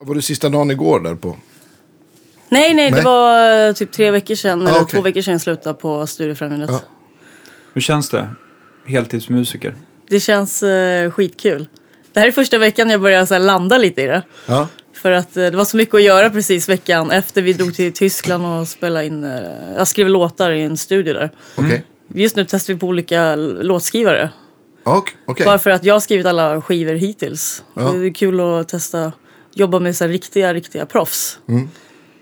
Var det sista dagen igår där på? Nej, nej, Nej. det var eh, typ tre veckor sedan. Ah, eller okej. två veckor sedan jag slutade på Studiefrämjandet. Ja. Hur känns det? Heltidsmusiker. Det känns eh, skitkul. Det här är första veckan jag börjar så här, landa lite i det. Ja. För att eh, det var så mycket att göra precis veckan efter vi drog till Tyskland och spelade in. Eh, jag skrev låtar i en studio där. Okej. Just nu testar vi på olika l- låtskrivare. Ja, ok- Okej. Bara för att jag har skrivit alla skivor hittills. Ja. Det är kul att testa, jobba med så riktiga, riktiga proffs. Mm.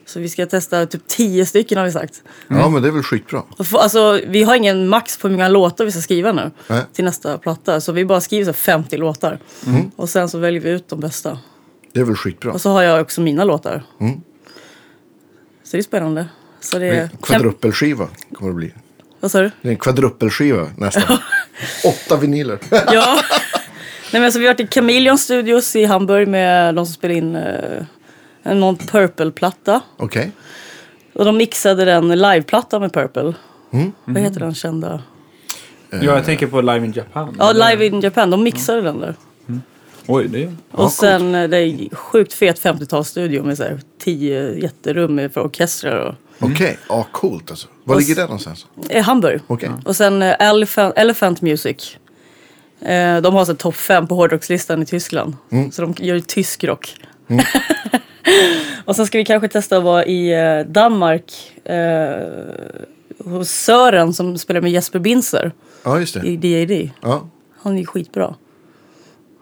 Så vi ska testa typ tio stycken har vi sagt. Ja, men det är väl skitbra. Alltså, vi har ingen max på hur många låtar vi ska skriva nu Nej. till nästa platta. Så vi bara skriver så här 50 låtar. Mm. Och sen så väljer vi ut de bästa. Det är väl skitbra. Och så har jag också mina låtar. Mm. Så det är spännande. Så det är... en kvadrupelskiva kommer det bli. Vad sa du? Det är en kvadrupelskiva nästan. Åtta vinyler. Ja. Nej, men alltså, vi har varit i Chameleon Studios i Hamburg med de som spelar in eh, en någon Purple-platta. Okej. Och de mixade den live-plattan med Purple. Mm. Vad heter den kända? Ja, jag tänker på Live in Japan. Ja, Live in Japan. De mixade den där. Oj, det är... Och sen eh, det är sjukt fet 50-talsstudio med så här, tio jätterum med- för orkestrar. Och, Okej. Ja, coolt alltså. Var Och ligger det någonstans? eh, Hamburg. Okej. Och sen eh, Elephant, Elephant Music. Eh, de har så topp fem på hårdrockslistan i Tyskland. Mm. Så de gör tysk rock. och sen ska vi kanske testa att vara i eh, Danmark. Eh, hos Sören som spelar med Jesper Binzer Ja, just det. i D.A.D. Ja. Han är skitbra.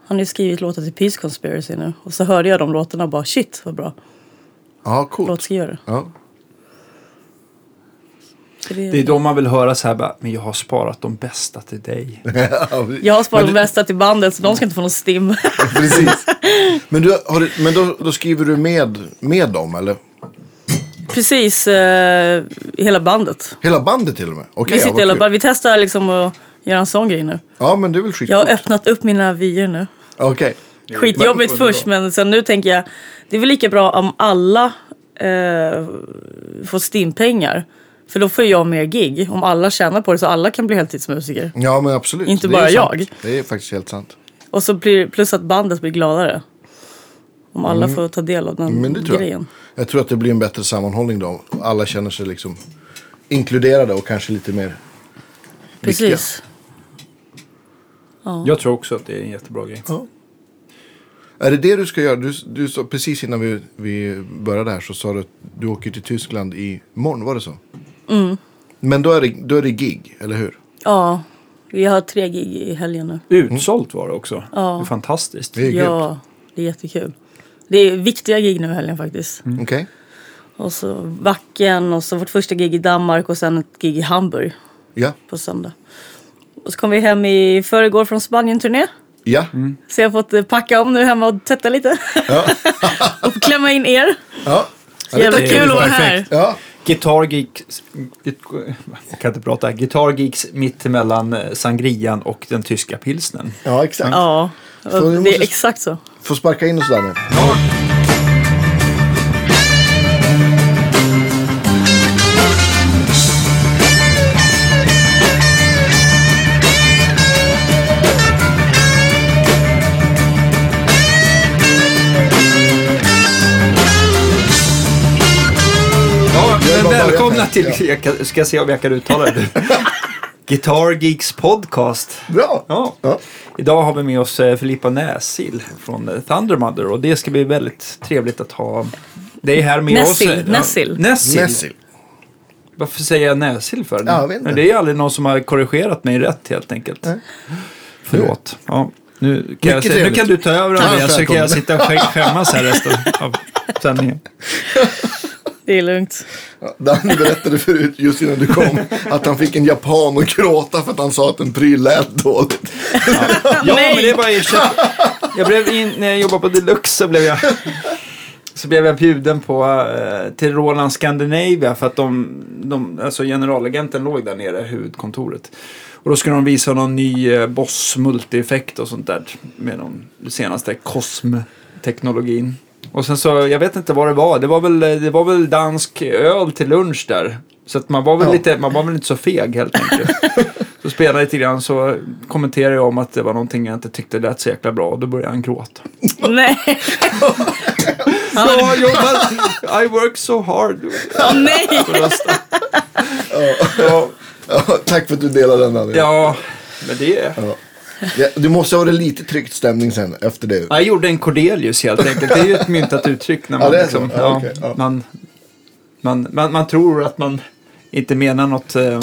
Han har ju skrivit låtar till Peace Conspiracy nu. Och så hörde jag de låtarna och bara shit vad bra Ja, coolt. låtskrivare. Ja. Det, Det är då man vill höra så här bara, men jag har sparat de bästa till dig. jag har sparat Men de bästa till bandet så de ska inte få någon stim. Precis. Men, du, har du, men då, då skriver du med, med dem eller? Precis, eh, hela bandet. Hela bandet till och med? Okej, vi, ja, sitter vad hela bandet. vi testar liksom att göra en sån grej nu. Ja, men det är väl Jag skitcoolt. har öppnat upp mina vyer nu. Okej. Skitjobbigt Men- först men sen nu tänker jag det är väl lika bra om alla eh, får stimpengar. För då får jag mer gig. Om alla tjänar på det så alla kan bli heltidsmusiker. Ja, men absolut. Inte bara sant. jag. Det är faktiskt helt sant. Och så blir, plus att bandet blir gladare. Om alla får ta del av den Mm. Men det tror jag. grejen. Jag tror att det blir en bättre sammanhållning då. Alla känner sig liksom inkluderade och kanske lite mer viktiga. Precis. Jag tror också att det är en jättebra grej. Ja. Är det det du ska göra? Du, du sa, precis innan vi, vi började här så sa du att du åker till Tyskland i morgon, var det så? Mm. Men då är, det, då är det gig, eller hur? Ja, vi har tre gig i helgen nu. Utsålt var det också. Ja. Det är fantastiskt. Det är. Ja, det är jättekul. Det är viktiga gig nu i helgen faktiskt. Okej. Och så Wacken och så vårt första gig i Danmark och sen ett gig i Hamburg Ja. på söndag. Och så kom vi hem i förrgår från Spanien-turné. Ja. Så jag har fått packa om nu hemma och tvätta lite. och klämma in er. Ja. Så jävla det är kul att vara här. Ja. Guitar Geeks... Jag kan inte prata. Guitar Geeks mitt emellan eh, sangrian och den tyska pilsnen. ja, exakt. Ja, det är exakt så. Får sparka in och sådär nu. Ja, till... Ja. Jag kan- ska se om jag kan uttala det. Guitar Geeks podcast. Bra. Ja. Ja. Idag har vi med oss eh, Filippa Näsil från eh, Thundermother och det ska bli väldigt trevligt att ha dig här med Näsil, oss. Näsil. Näsil. Nessil. Varför säger jag Näsil för? Ja, jag. Men det är aldrig någon som har korrigerat mig rätt helt enkelt. Nej. Förlåt. Ja, nu, kan jag säga, nu trevligt. kan du ta över Andreas så kan jag sitta och skä- skämmas här resten av sändningen. Det är lugnt. Danny berättade förut, just innan du kom, att han fick en japan att gråta för att han sa att en pryl lät dåligt. Ja, Nej. men det var ju... Jag blev in, när jag jobbade på Deluxe så blev jag... Så blev jag bjuden på, eh, till Roland Scandinavia för att de, de, alltså generalagenten låg där nere, huvudkontoret. Och då skulle de visa någon ny eh, Boss multi-effekt och sånt där med någon, det senaste Cosm-teknologin. Och sen så, jag vet inte vad det var, det var väl, det var väl dansk öl till lunch där. Så att man var väl Ja. lite, man var väl inte så feg helt enkelt. Så spelade jag lite grann så kommenterade jag om att det var någonting jag inte tyckte lät så jäkla bra och då började han gråta. Nej, bra jobbat! I work so hard. Nej! Ja, Ja, tack för att du delade den. Daniel. ja, men det... Ja, det måste ha varit lite tryckt stämning sen efter det. Jag gjorde en Cordelius helt enkelt. Det är ju ett myntat uttryck när Ja, man, det är liksom, så. Ja, ja, ja. man, man, man, man tror att man inte menar något eh,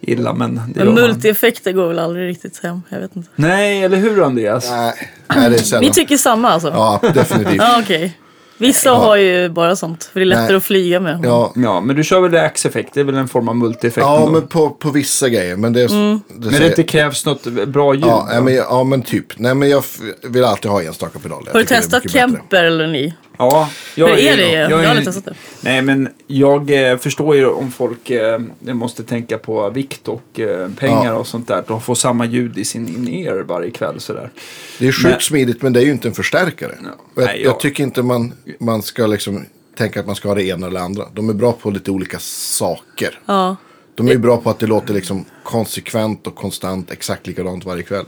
illa, men det Men multieffekter går väl aldrig riktigt hem. Jag vet inte. Nej, eller hur Andreas? Nej, nej det är sällan. Ni tycker samma alltså? Ja, definitivt. Ja, okej. Vissa Ja. har ju bara sånt. För det är lättare Nej. att flyga med. Ja, Ja, men du kör väl Axe-effekt? Det är väl en form av multi-effekt ja ändå? men på, på vissa grejer. Men det, det, Mm. Men säger- det inte krävs något bra ljud? ja, men, ja, men typ. Nej, men jag vill alltid ha enstaka pedaler. Har du det testat. Kemper eller ni? Ja, jag Hur är det? ju- Jag, är har testat det. Nej, men jag eh, förstår ju om folk eh, måste tänka på vikt och eh, pengar Ja. och sånt där. De får samma ljud i sin in-ear varje kväll sådär. Det är sjukt Men- smidigt men det är ju inte en förstärkare. Och jag, Nej, jag- jag tycker inte man, man ska liksom tänka att man ska ha det ena eller andra. De är bra på lite olika saker. Ja. De är ju bra på att det låter liksom konsekvent och konstant exakt likadant varje kväll.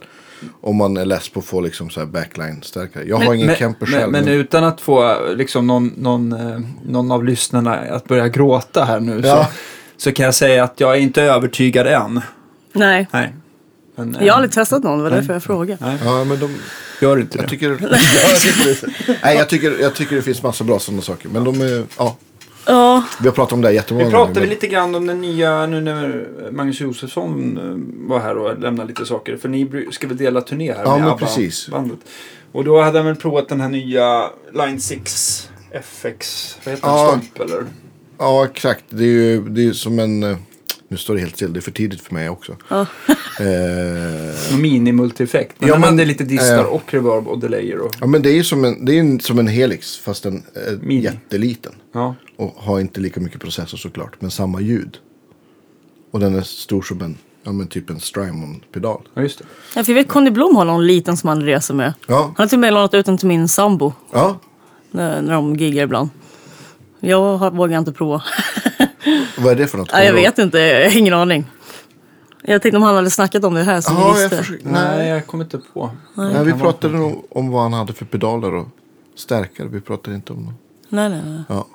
Om man är less på att få liksom så här backline-stärkare. Jag har ingen men, Kemper men, själv. men utan att få liksom någon, någon, eh, någon av lyssnarna att börja gråta här nu Ja. så, så kan jag säga att jag är inte övertygad än. Nej. Nej. Men, Jag har aldrig testat någon. Det var därför jag frågade. Ja, men de, gör inte jag det. tycker, ja, jag tycker det. Nej, jag tycker, jag tycker det finns massa bra sådana saker. Men de är, ja, Ja. vi har pratat om det jättemånga Vi pratade gånger, väl lite grann om den nya, nu när Magnus Josefsson eh, var här och lämnade lite saker. För ni ska väl dela turné här Ja, med men ABBA precis. bandet. Och då hade han väl provat den här nya Line 6 FX, vad heter Ja. den? Stomp eller? Ja, exakt. Det är ju det är som en... Nu står det helt still. Det är för tidigt för mig också. Ja. Eh, mini-multi-effekt. Men Ja, hade lite distar eh. och reverb och delayer. Och, ja, men det är ju som en, det är som en Helix fast en eh, jätteliten. ja. Och har inte lika mycket processor såklart. Men samma ljud. Och den är stor som en, ja men typ en Strymon-pedal. ja, just det. Ja, för jag vet Conny Blom har någon liten som han reser med. Ja, Han har till och med lånat ut den till min sambo. ja. När, när de giggar ibland. Jag har, vågar inte prova. Vad är det för något? ja, jag vet inte, jag har ingen aning. Jag tänkte om han hade snackat om det här så Ja, vi jag försöker, Nej, nej. jag kommer inte på. nej, vi kan vara pratade nog om vad han hade för pedaler och stärkare. Vi pratade inte om dem. Nej, nej, nej. Ja.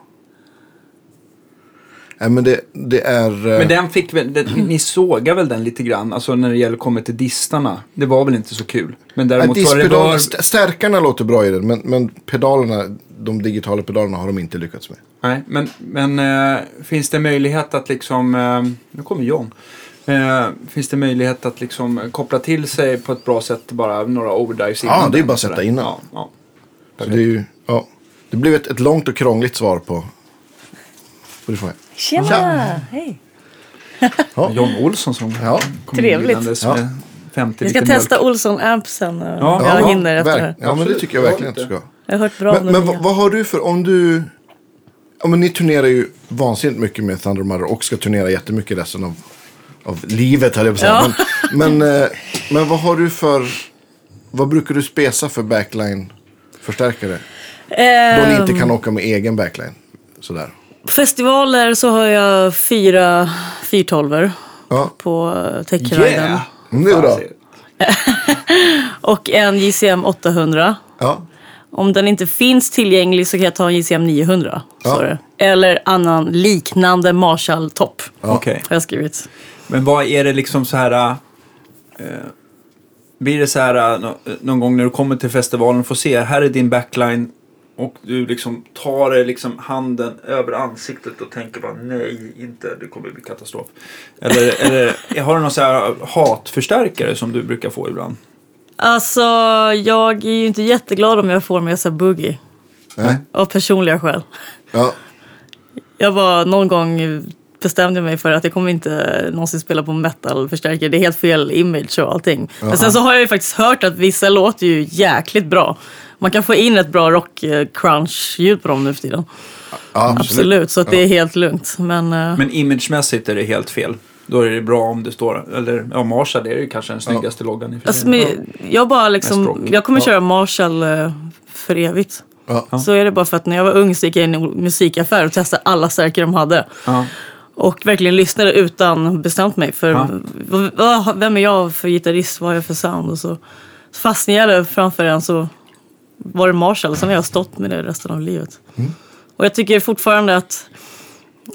Nej, men det, det är... eh, Men den fick väl, den, ni sågar väl den lite grann, alltså när det gäller kommer till distarna. Det var väl inte så kul. Men Nej, däremot var det var... st- stärkarna låter bra i den, men, men pedalerna, de digitala pedalerna har de inte lyckats med. Nej, men, men eh, finns det möjlighet att liksom, eh, nu kommer John. Eh, finns det möjlighet att liksom koppla till sig på ett bra sätt bara några overdives Ja, innan det är bara att sätta sådär? in den. Ja, ja. Så det, är ju, ja, det blev ett, ett långt och krångligt svar på... på får jag. Tjena! Tja. Hej! Ja. John Olsson som Ja. kom Trevligt. inglidandes Ja. med 50 Vi ska testa. Olsson Amp sen. eh, Ja. jag Ja, hinner efter det här. Ja, men det tycker jag Ja, verkligen att du ska. Jag har hört bra Men, men vad, vad har du för, om du... Ja, men ni turnerar ju vansinnigt mycket med Thunder Mother och ska turnera jättemycket resten av, av livet, hade jag på att säga. Ja. Men, men, eh, men vad har du för... Vad brukar du spesa för backline-förstärkare? Då ni Ehm, inte kan åka med egen backline. Sådär. Festivaler så har jag fyra 412 Ja, på eh, Techriden. Yeah! Mm, det är bra. Och en JCM 800. ja. Om den inte finns tillgänglig så kan jag ta en JCM 900. Ja. Eller annan liknande Marshall-topp. Okej. Har jag skrivit. Men vad är det liksom så här... eh, blir det så här nå- någon gång när du kommer till festivalen och får se, här är din backline och du liksom tar det liksom handen över ansiktet och tänker bara nej, inte, det kommer bli katastrof. Eller, eller har du någon så här hatförstärkare som du brukar få ibland? Alltså, jag är ju inte jätteglad om jag får med sig boogie. Nej. Av personliga skäl. Ja. Jag var någon gång bestämde mig för att jag kommer inte någonsin spela på metalförstärkare. Det är helt fel image och allting. Men sen så har jag ju faktiskt hört att vissa låter ju jäkligt bra. Man kan få in ett bra rock eh, crunch-ljud på dem nu för tiden. ja, absolut. Absolut, så att det är helt lugnt. Men, eh, Men imagemässigt är det helt fel. Då är det bra om det står, eller ja, Marshall det är ju kanske den snyggaste loggan i alltså, men, jag bara liksom, jag kommer Ja. köra Marshall eh, för evigt. Ja. Så är det bara för att när jag var ung så gick jag in i en musikaffär och testade alla stärkare de hade. Ja. Och verkligen lyssnade utan bestämt mig för Ja. vem är jag för gitarrist, vad har jag för sound och så, så fastnade jag framför en så varit Marshall. Sen har jag stått med det resten av livet. Och jag tycker fortfarande att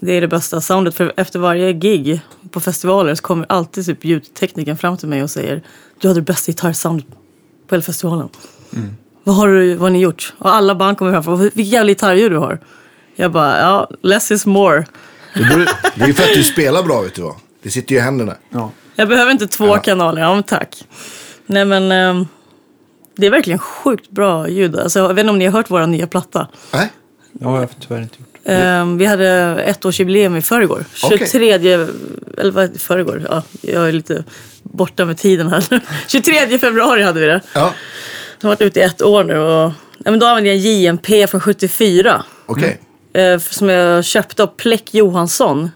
det är det bästa soundet. För efter varje gig på festivaler så kommer alltid typ ljudteknikern fram till mig och säger Du hade det bästa gitarrsoundet på hela festivalen. Vad har, du, vad har ni gjort? Och alla band kommer fram och vilket jävla gitarrljud du har. Jag bara, ja, less is more. Det, beror, det är ju för att du spelar bra, vet du vad. Det sitter ju i händerna. Ja. Jag behöver inte två Ja. kanaler, ja men tack. Nej men, ehm, det är verkligen sjukt bra ljud. Alltså, jag vet inte om ni har hört vår nya platta. Nej? Ja, jag har tyvärr inte gjort. Ehm, vi hade ettårsjubileum i förgår. Okej. 23, eller vad, förrgår? Ja, jag är lite borta med tiden här. 23 februari hade vi det. Ja, Jag har varit ute i ett år nu och ja, men då använde jag en JMP från 74. okej. eh, som jag köpte av Pleck Johansson.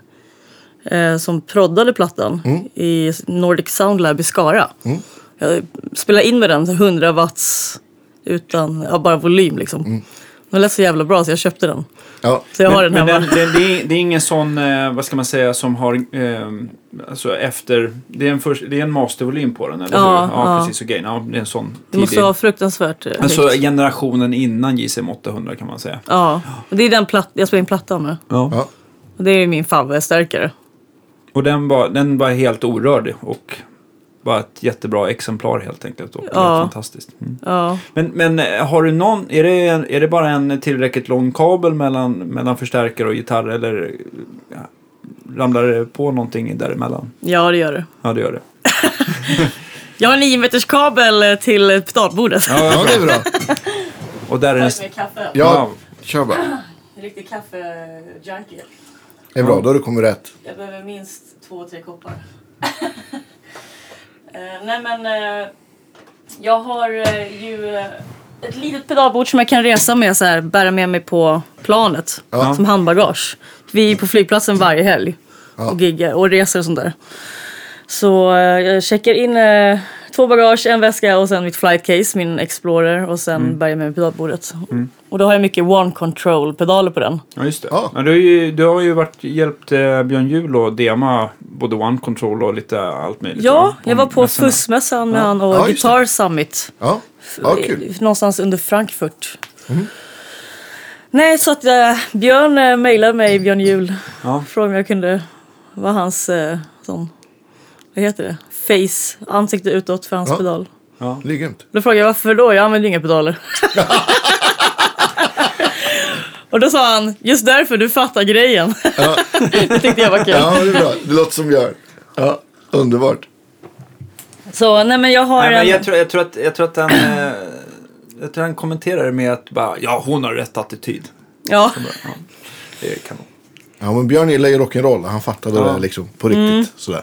Eh, som proddade plattan i Nordic Sound Lab i Skara. Jag spelade in med den 100 watts utan, ja, bara volym liksom. Den lät så jävla bra så jag köpte den. Ja. Så jag har den men hemma. den, den, det, är, det är ingen sån, eh, vad ska man säga, som har, eh, alltså efter, det är en, först, det är en mastervolym på den, eller Ja, hur? Ja, ja. precis. Och gain. Ja, det är en sån det måste vara fruktansvärt eh, Alltså högt. generationen innan JCM 800 kan man säga. Ja, och det är den platt, jag spelar in plattan med. Ja. Ja. Och det är min favoritstärkare. Och den var, den var helt orörd och var ett jättebra exemplar helt enkelt. Och det var Ja. fantastiskt. Mm. Ja. Men, men eh, har du någon, är det, en- är det bara en tillräckligt lång kabel mellan, mellan förstärkare och gitarr eller ja, ramlar det på någonting däremellan? ja, det gör det. Ja, det gör det. Jag har en 9 meters kabel till pedalbordet. ja, det är bra. Och där är den... Med kaffe. Ja, kör bara. En riktig kaffe-junkie. Det är bra, då har du kommit rätt. Jag behöver minst två, tre koppar. Eh, nej men, eh, jag har eh, ju ett litet pedalbord som jag kan resa med så här, bära med mig på planet. Ja. Som handbagage. Vi är på flygplatsen varje helg Ja. och giggar och reser och sånt där. Så jag checkar in två bagage, en väska och sen mitt flight case, min Explorer och sen bär jag med mig pedalbordet. Och då har jag mycket one control pedaler på den. Ja, just det. Ja. Ja. du, har ju, du har ju varit, hjälpt eh, Björn Juhl och dema både One Control och lite allt möjligt. Ja, jag var på mässorna. FUS-mässan med Ja. han och Ja, det. Guitar Summit. Ja, ja kul. Någonstans under Frankfurt. Nej, så att eh, Björn eh, mejlade mig, Björn Juhl. Ja. Frågade om jag kunde vara hans eh, sån, vad heter det? Face, ansikte utåt för hans Ja. pedal. Ja. Det är grymt. Då frågade jag varför då? Jag använder inga pedaler. och då sa han, just därför du fattar grejen. det tyckte jag var kul. Ja, det är bra. Det låter som Björn. Ja, underbart. Så nej men jag har Nej, men en... jag, tror, jag, tror att, jag tror att han... Eh, jag tror han kommenterar det med att bara, ja hon har rätt attityd. Ja. Bara, Ja, det är kanon. Ja, men Björn gillar ju rock'n'roll. Han fattade Ja. det liksom på riktigt. Mm. Sådär.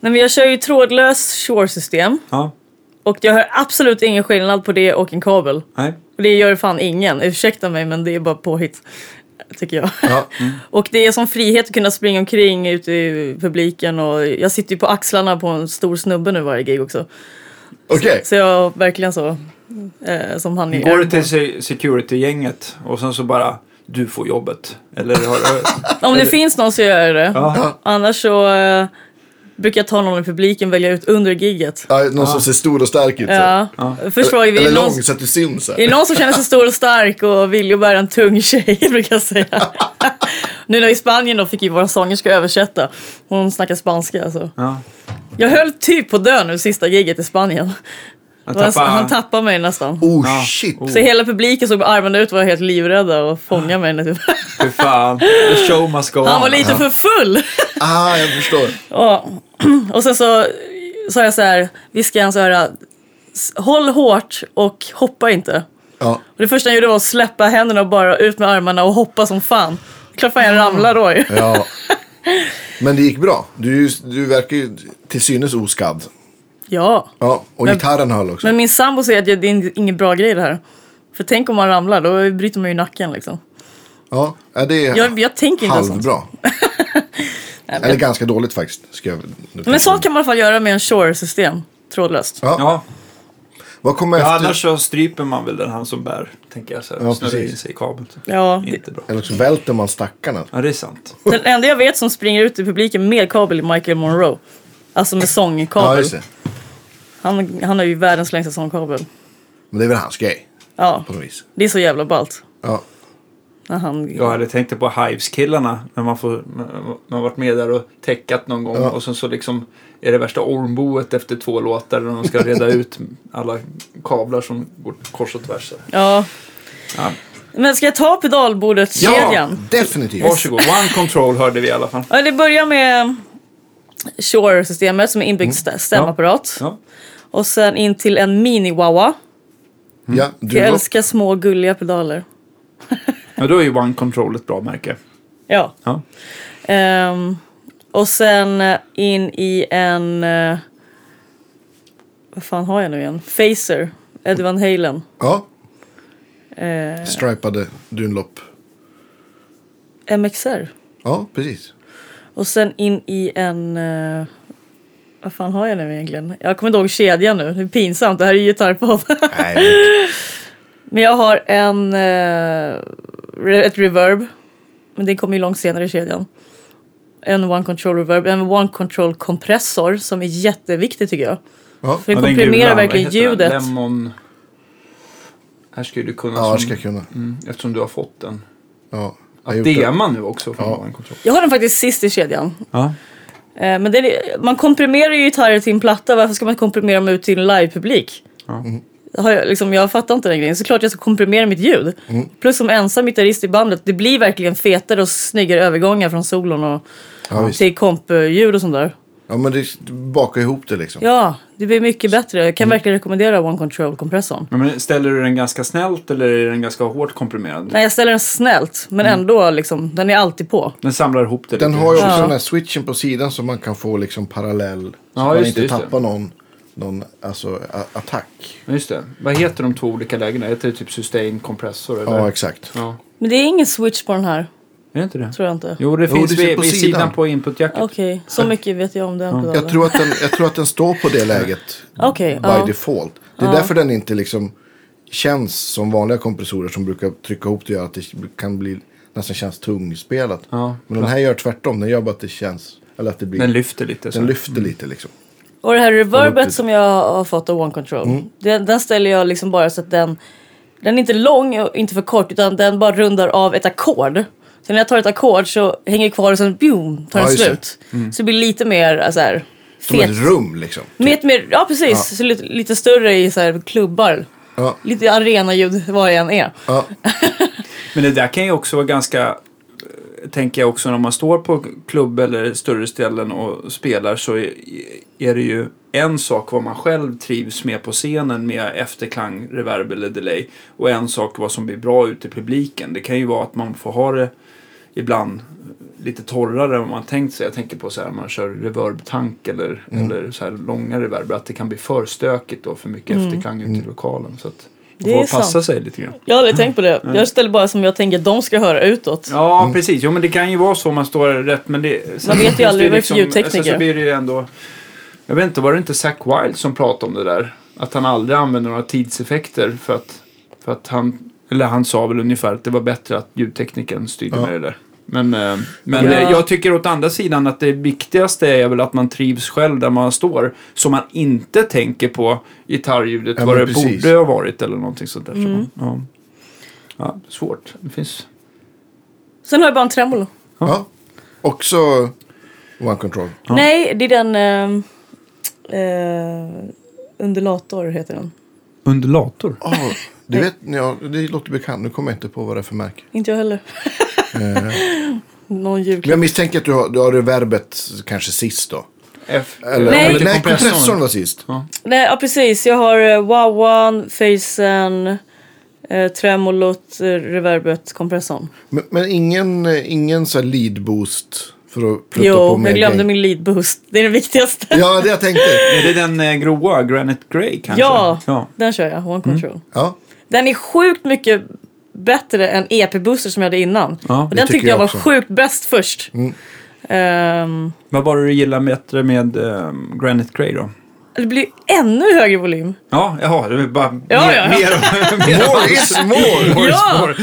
Nej, men jag kör ju trådlöst Shore-system. Ja, Och jag hör absolut ingen skillnad på det och en kabel. nej. Och det gör fan ingen. Ursäkta mig men det är bara påhitt. Tycker jag. Ja. Och det är som frihet att kunna springa omkring ute i publiken. Och jag sitter ju på axlarna på en stor snubbe nu varje gig också. Okej. Så jag verkligen så. Eh, som han är. Går du till se- security-gänget och sen så bara, du får jobbet. Eller har du... Om det eller- finns någon så gör jag det. Ja. Annars så eh, brukar jag ta någon i publiken välja ut under gigget. Ja, någon som ser stor och stark ut. så. Ja. Ja. Först frågar vi. Eller någon- lång så att du syns. Är det någon som känner sig stor och stark och vill ju bära en tung tjej brukar jag säga. nu när vi i Spanien då fick ju våra sångerska översätta. Hon snackar spanska så. Ja. Jag höll typ på att dö nu sista giget i Spanien. Han Han, tappar... han tappade mig nästan. Oh Ja. shit. Oh. Så hela publiken såg med armarna ut och var helt livrädda och fångade mig. Typ. Fy fan. The show must go. Han var lite för full. Ah, jag förstår. Ja. Och sen så sa jag så här, viskade han så här, "S- håll hårt och hoppa inte. Ja. Och det första han gjorde var att släppa händerna och bara ut med armarna och hoppa som fan. Klart fan jag ramlade då ju. ja. Men det gick bra. Du, du verkar ju till synes oskadd. Ja, Ja, och Men- gitarren höll också. men min sambo säger att det är ingen bra grej det här. För tänk om man ramlar, då bryter man ju nacken liksom. Ja, ja, det är Jag, jag tänker inte halvbra. Eller ganska dåligt faktiskt. Ska jag, Men sånt kan man i alla fall göra med en Shore-system. Trådlöst. Ja. Ja, Vad kommer ja efter? annars så stryper man väl den han som bär, tänker jag. Så här, Ja, snurrar precis. in sig i kabeln. Så. Ja, Inte bra. Eller så välter man stackarna. Ja, det är sant. den enda jag vet som springer ut i publiken med kabel är Michael Monroe. Alltså med Ja, sångkabel. det. Han, han har ju världens längsta sångkabel. Men det är väl hans grej. Ja, på något vis. det är så jävla ballt. Ja. När han... Jag hade tänkt på Hives-killarna. När man, får, man har varit med där och täckat någon gång. Ja. Och sen så liksom är det värsta ormboet efter två låtar. Där de ska reda ut alla kablar som går kors och tvärs. Ja. Ja. Men ska jag ta pedalbordet Ja. kedjan? Definitivt. Varsågod. One control hörde vi i alla fall. Ja, det börjar med Shure-systemet som är inbyggd stä- stämapparat. Ja. Och sen in till en mini-wawa. Ja, du Jag älskar små gulliga pedaler. ja, då är ju One control ett bra märke. Ja. Ja. Ehm, och sen eh, in i en... eh, vad fan har jag nu igen? Facer. Eddie Van Halen. Ja, Eh, stripade Dunlop. MXR. Ja, precis. Och sen in i en... eh, vad fan har jag nu egentligen? Jag kommer inte ihåg kedjan nu. Det är pinsamt. Det här är ju gitarrpodd. Nej, men- Men jag har en... eh, re- ett reverb. Men det kommer ju långt senare i kedjan. En one control reverb. En one control kompressor som är jätteviktig tycker jag. ja. För den komprimerar gula, vad verkligen heter den? ljudet. Lemon... Här skulle du kunna... ja, som- ska jag kunna. Mm, eftersom du har fått den. Ja. Att dema nu också från Ja. One control. Jag har den faktiskt sist i kedjan. Ja. Eh, Men det är, man komprimerar ju gitarrer till en platta. Varför ska man komprimera dem ut till en livepublik? Ja. Har jag, liksom, jag fattar inte den grejen. Såklart jag ska komprimera mitt ljud. Mm. Plus som ensam gitarrist i bandet. Det blir verkligen fetare och snyggare övergångar från solon och Ja, visst. till kompljud och sånt där. Ja, men det bakar ihop det liksom. Ja, det blir mycket bättre. Jag kan Mm. verkligen rekommendera One Control-kompressorn. Ja, Men ställer du den ganska snällt eller är den ganska hårt komprimerad? Nej, jag ställer den snällt. Men Mm. ändå, liksom, den är alltid på. Den samlar ihop det Den lite. har ju också Ja. den här switchen på sidan så man kan få liksom parallell. Så Ja, man just inte det, just det. tappar någon, någon alltså, attack. Ja, Just det. Vad heter de två olika lägena? Heter det typ sustain kompressor eller? Ja, exakt. Ja. Men det är ingen switch på den här, Är det inte det? tror jag inte. Jo, det Jo, finns det vid, på vid sidan. sidan på inputjacket. Okej, så mycket vet jag om den pedalen. Jag tror, att den, jag tror att den står på det läget Okej, by ja. default. Det är därför den inte liksom känns som vanliga kompressorer som brukar trycka ihop det gör att det kan bli nästan känns tungspelat. Ja. Men den här gör tvärtom. Den gör bara att det känns, eller att det blir, Den lyfter lite. Så. lyfter lite liksom. Och det här reverbet som jag har fått av One Control. Mm. Den, den ställer jag liksom bara så att den... Den är inte lång och inte för kort utan den bara rundar av ett ackord. Så när jag tar ett ackord så hänger det kvar och sen boom, tar Ja, den det. slut. Så det blir lite mer äh, så här, Som fet. ett rum liksom. Med ett mer, ja precis, Så lite, lite större i så här klubbar. Ja, Lite arenaljud vad det än är. ja, Men det där kan ju också vara ganska, eh, tänker jag också när man står på klubb eller större ställen och spelar så är, är det ju en sak vad man själv trivs med på scenen med efterklang, reverb eller delay och en sak vad som blir bra ute i publiken. Det kan ju vara att man får ha det ibland lite torrare än vad man tänkt sig. Jag tänker på så här man kör reverb-tank eller, eller så här långa reverber. Att det kan bli för stökigt och för mycket efterklang ute i lokalen. Så att Det får passa sant. sig lite grann. Jag har aldrig tänkt på det. Jag ställer bara som jag tänker att de ska höra utåt. Ja, precis. Jo, men det kan ju vara så om man står rätt. Men det, Man vet ju aldrig vad är för ljudtekniker. Sen så blir det ju ändå... Jag vet inte, var det inte Zack Wilde som pratade om det där? Att han aldrig använder några tidseffekter för att, för att han... Eller han sa väl ungefär att det var bättre att ljudtekniken styrde Ja. med det där. Men, eh, men Ja. eh, jag tycker åt andra sidan att det viktigaste är väl att man trivs själv där man står. Så man inte tänker på gitarrljudet, Ja, vad det precis. borde ha varit eller någonting sånt där. Mm. Så, ja. ja, svårt. Det finns... Sen har jag bara en tremolo. ja. Också one control. Nej, det är den... Eh, eh, undulator heter den. Undulator? Ja, du vet, ja, det låter bekant. Nu kommer jag inte på vad det är för märke. Inte jag heller. Eh, Någon Men julklapp. jag misstänker att du har, du har reverbet kanske sist då. F Eller, Nej. eller, nej kompressorn. kompressorn var sist. Nej, ja precis. Jag har uh, Wawan, Facen, uh, Tremolot, uh, Reverbet, kompressorn. Men, men ingen, eh, ingen så här lead boost för att på Jo, mer jag glömde gain. min lead boost. Det är det viktigaste. Ja, det jag tänkte. Är det den eh, gråa, Granite Grey kanske? Ja. ja. Den kör jag, One Control. Ja, Den är sjukt mycket bättre än EP-booster som jag hade innan. Ja, och den tycker tyckte jag jag var också. sjukt bäst först. Mm. Ehm, Vad var det du gillade bättre med eh, Granite Grey då? det blir ännu högre volym. Ja, jaha, det är bara Ja, mer, ja, ja. mer, mer More is more! more is Ja! more.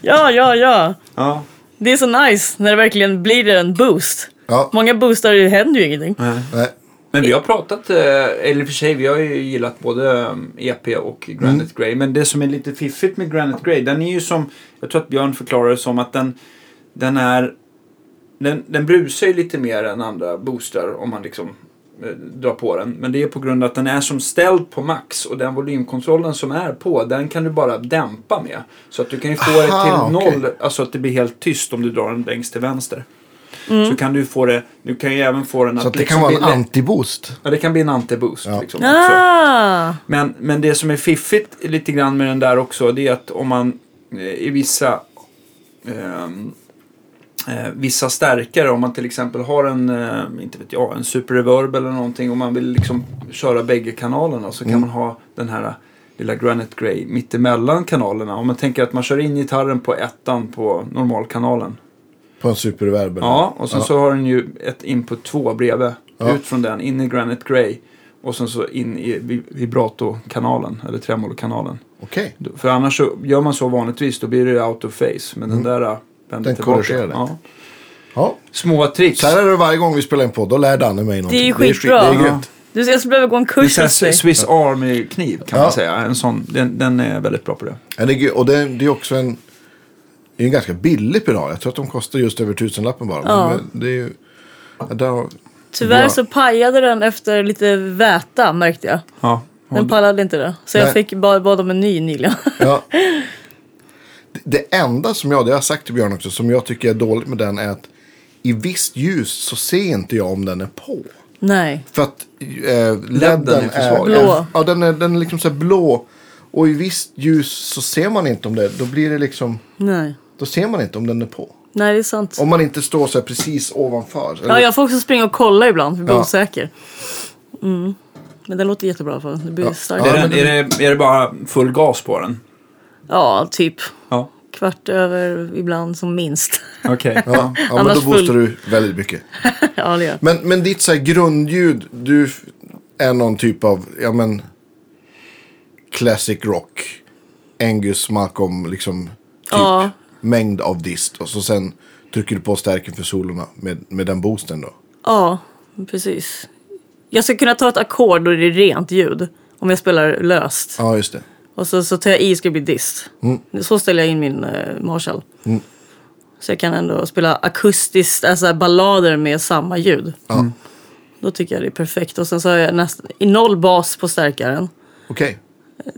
Ja, ja, ja. Ja. Det är så nice när det verkligen blir en boost. Ja, Många boostar händer ju ingenting. Nej. nej. Men vi har pratat, eh, eller för sig, vi har ju gillat både eh, EP och Granite Grey. Men det som är lite fiffigt med Granite Grey, den är ju som, jag tror att Björn förklarar det som att den, den är, den, den brusar ju lite mer än andra boostrar om man liksom eh, drar på den. Men det är på grund av att den är som ställd på max och den volymkontrollen som är på, den kan du bara dämpa med. Så att du kan ju få det Aha, till okej. noll, alltså att det blir helt tyst om du drar den längst till vänster. Så kan du få det, du kan ju även få den att Så att det liksom kan vara bli en anti-boost. Ja, det kan bli en antiboost. Ja. Liksom. Ah! Men, men det som är fiffigt lite grann med den där också, det är att om man eh, i vissa ehm, eh, vissa stärkare, om man till exempel har en, eh, inte vet jag, en super reverb eller någonting och man vill liksom köra bägge kanalerna så kan man ha den här lilla Granite Grey mittemellan kanalerna. Om man tänker att man kör in gitarren på ettan på normalkanalen. På en superverb. Ja, och sen så har den ju ett input 2 bredvid. Ja. Ut från den, in i Granite Grey. Och sen så in i vi- vibrato-kanalen, eller tremolo-kanalen. Okej. För annars så, gör man så vanligtvis då blir det out of face. Men den där äh, vänder Den tillbaka. det. Ja. Ja. Små tricks. Så här är det varje gång vi spelar en podd. Då lär Danne mig någonting. Det är ju skit- skitbra. Det är Ja. grymt. Du, jag skulle behöva gå en kurs hos dig. Swiss Army-kniv kan Ja. man säga. En sån, den, den är väldigt bra på det. Ja, det och det, det är också en, det är en ganska billig pedal. Jag tror att de kostar just över tusenlappen bara. Ja. Men det är ju... Där, Tyvärr Bra. så pajade den efter lite väta märkte jag. Ja. Den pallade inte det. Så jag Nej. fick bara bad om en ny nyligen. ja. Det- enda som jag, det har jag sagt till Björn också, som jag tycker är dåligt med den är att i visst ljus så ser inte jag om den är på. Nej. För att eh, ledden är är. Blå. Ja, den är, den är liksom så här blå. Och i visst ljus så ser man inte om det. Då blir det liksom, Nej. Då ser man inte om den är på. Nej, det är sant. Om man inte står så här precis ovanför. Ja, jag får också springa och kolla ibland för jag blir Ja. osäker. Mm. Men den låter jättebra för det blir Ja. starkt. Är, men är, det, är det bara full gas på den? Ja, typ. Ja. Kvart över ibland som minst. Okej. Ja, ja men då boostar full- du väldigt mycket. ja, det gör. Men, men ditt så här grundljud, du är någon typ av, ja men, classic rock. Angus Malcolm, liksom, typ Ja. Mängd av dist. Och så sen trycker du på stärken för solorna med, med den boosten då. Ja, precis. Jag ska kunna ta ett ackord och det är rent ljud. Om jag spelar löst. Ja, just det. Och så, så tar jag i ska det bli dist. Mm. Så ställer jag in min uh, Marshall. Så jag kan ändå spela akustiskt, alltså ballader med samma ljud. Ja. Då tycker jag det är perfekt. Och sen så har jag nästan, i noll bas på stärkaren. Okej.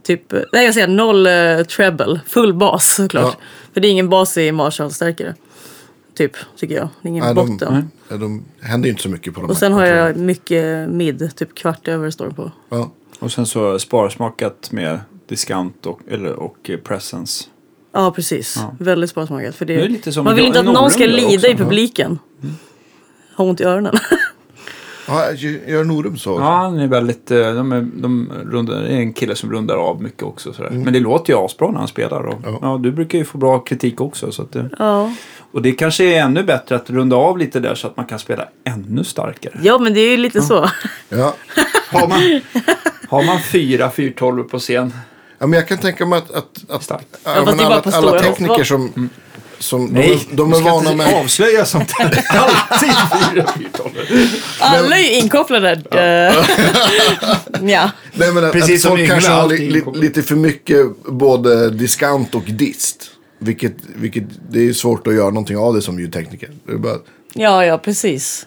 Typ, eh, nej jag säger noll uh, treble, full bas såklart. Ja. För det är ingen bas i Marshall-stärkare. Typ, tycker jag. Det är ingen Nej, de, botten. ja, de händer ju inte så mycket på de Och här sen har jag mycket mid, typ kvart över står på. Ja. Och sen så sparsmakat med discount och, eller, och presence. Ja, precis. Ja. Väldigt sparsmakat. För det, Det är lite som man vill inte att någon ska lida också. i publiken. Ha ont i öronen. ja, gör Norum så? Ja, han är väldigt, eh, de är, de rundar, det är en kille som rundar av mycket också. Sådär. Men det låter ju asbra när han spelar. Och, Ja. ja. du brukar ju få bra kritik också. Så att det, ja. och det kanske är ännu bättre att runda av lite där så att man kan spela ännu starkare. ja, men det är ju lite så. Ja. Har man, har man fyra 412 på scen, ja, men jag kan tänka mig att, att, att ja, alla, alla tekniker som, som de, Nej, är- de du är ska vana inte med... avslöja sånt här. Alltid fyra 412. Alla är ju inkopplade. Eh, ja. Nej, men att, Precis att som folk kanske har li, li, lite för mycket både discount och dist. Vilket, vilket det är svårt att göra någonting av det som ljudtekniker. Det är bara, ja, ja, precis.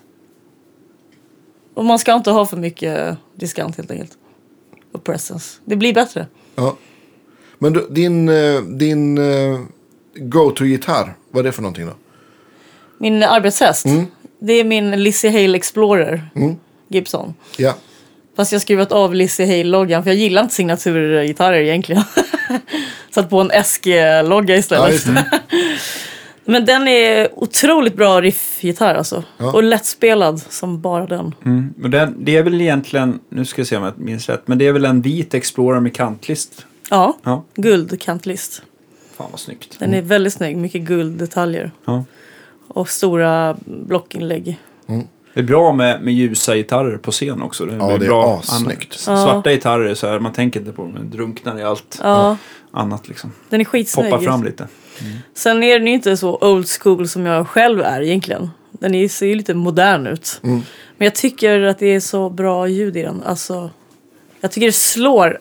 Och man ska inte ha för mycket diskant helt enkelt. Och presence. Det blir bättre. ja. Men du, din, eh, din eh, go-to-gitarr, vad är det för någonting då? Min arbetshäst. Mm. Det är min Lizzie Hale Explorer. Gibson. Ja, Fast jag har skruvat av Lizzie Hale-loggan för jag gillar inte signaturgitarrer egentligen. Satt på en SG-logga ja istället. det. Men den är otroligt bra riffgitarr alltså. Ja. Och lättspelad som bara den. Mm. Men det, det är väl egentligen, nu ska jag se om jag minns rätt, men det är väl en vit Explorer med kantlist. Ja, Ja, guldkantlist. Fan vad snyggt. Den är väldigt snygg, mycket gulddetaljer. Ja. Och stora blockinlägg. Det är bra med, med ljusa gitarrer på scen också. Det, Ja, det är bra. assnyggt. Svarta gitarrer så här, man tänker inte på dem, men drunknar i allt Ja, annat liksom. den är skitsnygg. Poppar fram lite. Sen är den ju inte så old school som jag själv är egentligen. Den är, ser ju lite modern ut. Mm. Men jag tycker att det är så bra ljud i den. Alltså, jag tycker det slår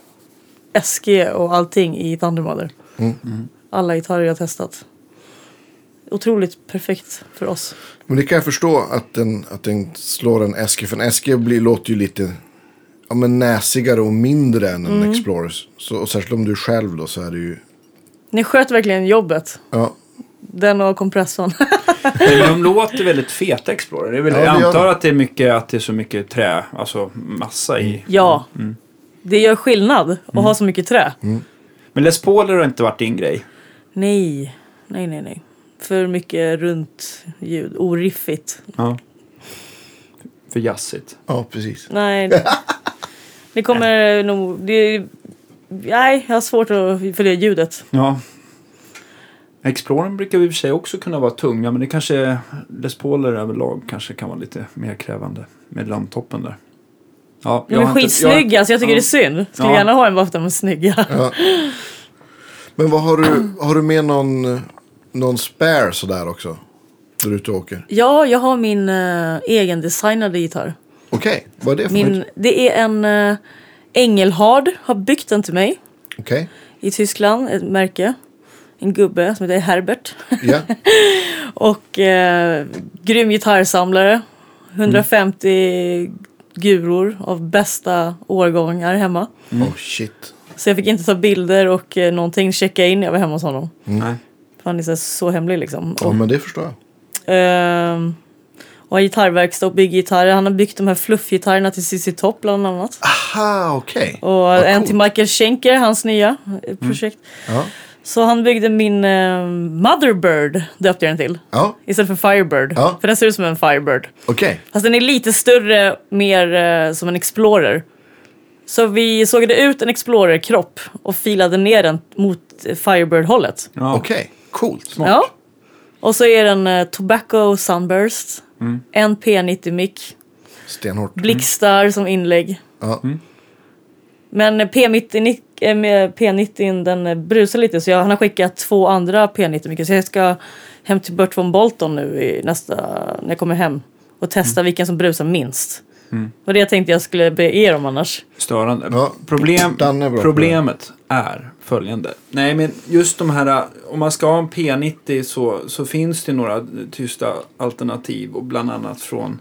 SG och allting i Thunder Mother. Mm. Alla gitarrer jag har testat. Otroligt perfekt för oss. Men det kan jag förstå att den, att den slår en SG. För en SG blir, låter ju lite ja, men näsigare och mindre än en Explorer. Så, och särskilt om du är själv då så är det ju... Ni sköt verkligen jobbet. Ja, Den och kompressorn. De låter väldigt feta Explorer. Det är väl, Ja, det jag antar de. att det är mycket att det är så mycket trä, alltså massa i. ja. Det gör skillnad att ha så mycket trä. Men Les Pauler har inte varit din grej. Nej, nej, nej, nej. För mycket runt ljud. Oriffigt. Ja. För jazzigt. ja precis. Nej. Det, det kommer nog... Det, nej, jag har svårt att, för det ljudet. Ja. Explorer brukar i och för sig också kunna vara tunga, men det kanske Les Pauler överlag kanske kan vara lite mer krävande med landtoppen där. Ja, De är inte- skitsnygga, så jag tycker ja. det är synd. Skulle Ja. gärna ha en bara för att de är snygga. Ja. Men vad har du, har du med någon, någon spare sådär också? När du är ute och åker? Ja, jag har min uh, egendesignade gitarr. Okej, vad är det för Min, något? det är en uh, Engelhard, har byggt den till mig Okej, i Tyskland, ett märke. En gubbe som heter Herbert. ja. Och eh, grym gitarrsamlare. 150 guror av bästa årgångar hemma. Oh shit. Så jag fick inte ta bilder och eh, någonting checka in när jag var hemma hos honom. Nej. För han är så, så hemlig liksom. Ja, Och, men det förstår jag. ehm, och har gitarrverkstad och bygger gitarrer. Han har byggt de här fluffgitarrerna till CC Top bland annat. Aha, okej. Och Vad en coolt. till Michael Schenker, hans nya eh, projekt. Ja. Så han byggde min eh, Motherbird, döpte jag den till. Ja, Istället för Firebird. Ja. För den ser ut som en Firebird. okej. Fast den är lite större, mer eh, som en Explorer. Så vi sågade ut en Explorer-kropp och filade ner den mot eh, Firebird-hållet. Ja. Okej, coolt. Ja. Och så är den eh, Tobacco Sunburst. Mm. En P90-mick. Stenhårt. Blixtar som inlägg. Ja. Men P90, eh, med P90 den eh, brusar lite så jag, han har skickat två andra P90-mickar. Så jag ska hem till Burt von Bolton nu i nästa, när jag kommer hem. Och testa vilken som brusar minst. Och det jag tänkte jag skulle be er om annars. Störande. Ja, Problem, är problemet är följande. Nej, men just de här, om man ska ha en P90 så, så finns det några tysta alternativ och bland annat från,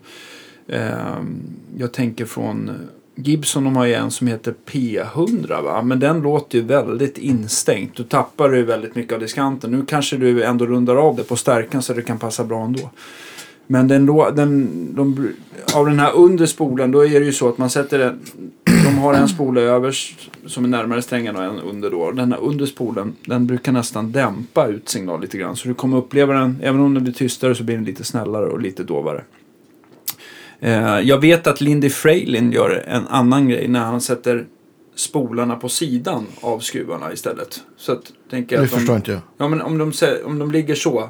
ehm, jag tänker från Gibson, de har ju en som heter P100 va? Men den låter ju väldigt instängt. Då tappar du väldigt mycket av diskanten. Nu kanske du ändå rundar av det på stärkan så det kan passa bra ändå. Men den, lå- den, de, av den här undre spolen då är det ju så att man sätter den, de har en spola överst som är närmare strängen och en under då. Den här under spolen den brukar nästan dämpa ut signal lite grann. Så du kommer uppleva den, även om den blir tystare så blir den lite snällare och lite dovare. Eh, jag vet att Lindy Fraylin gör en annan grej när han sätter spolarna på sidan av skruvarna istället. Så att, tänker Det att de- förstår inte jag. Ja, men om de, om de ligger så.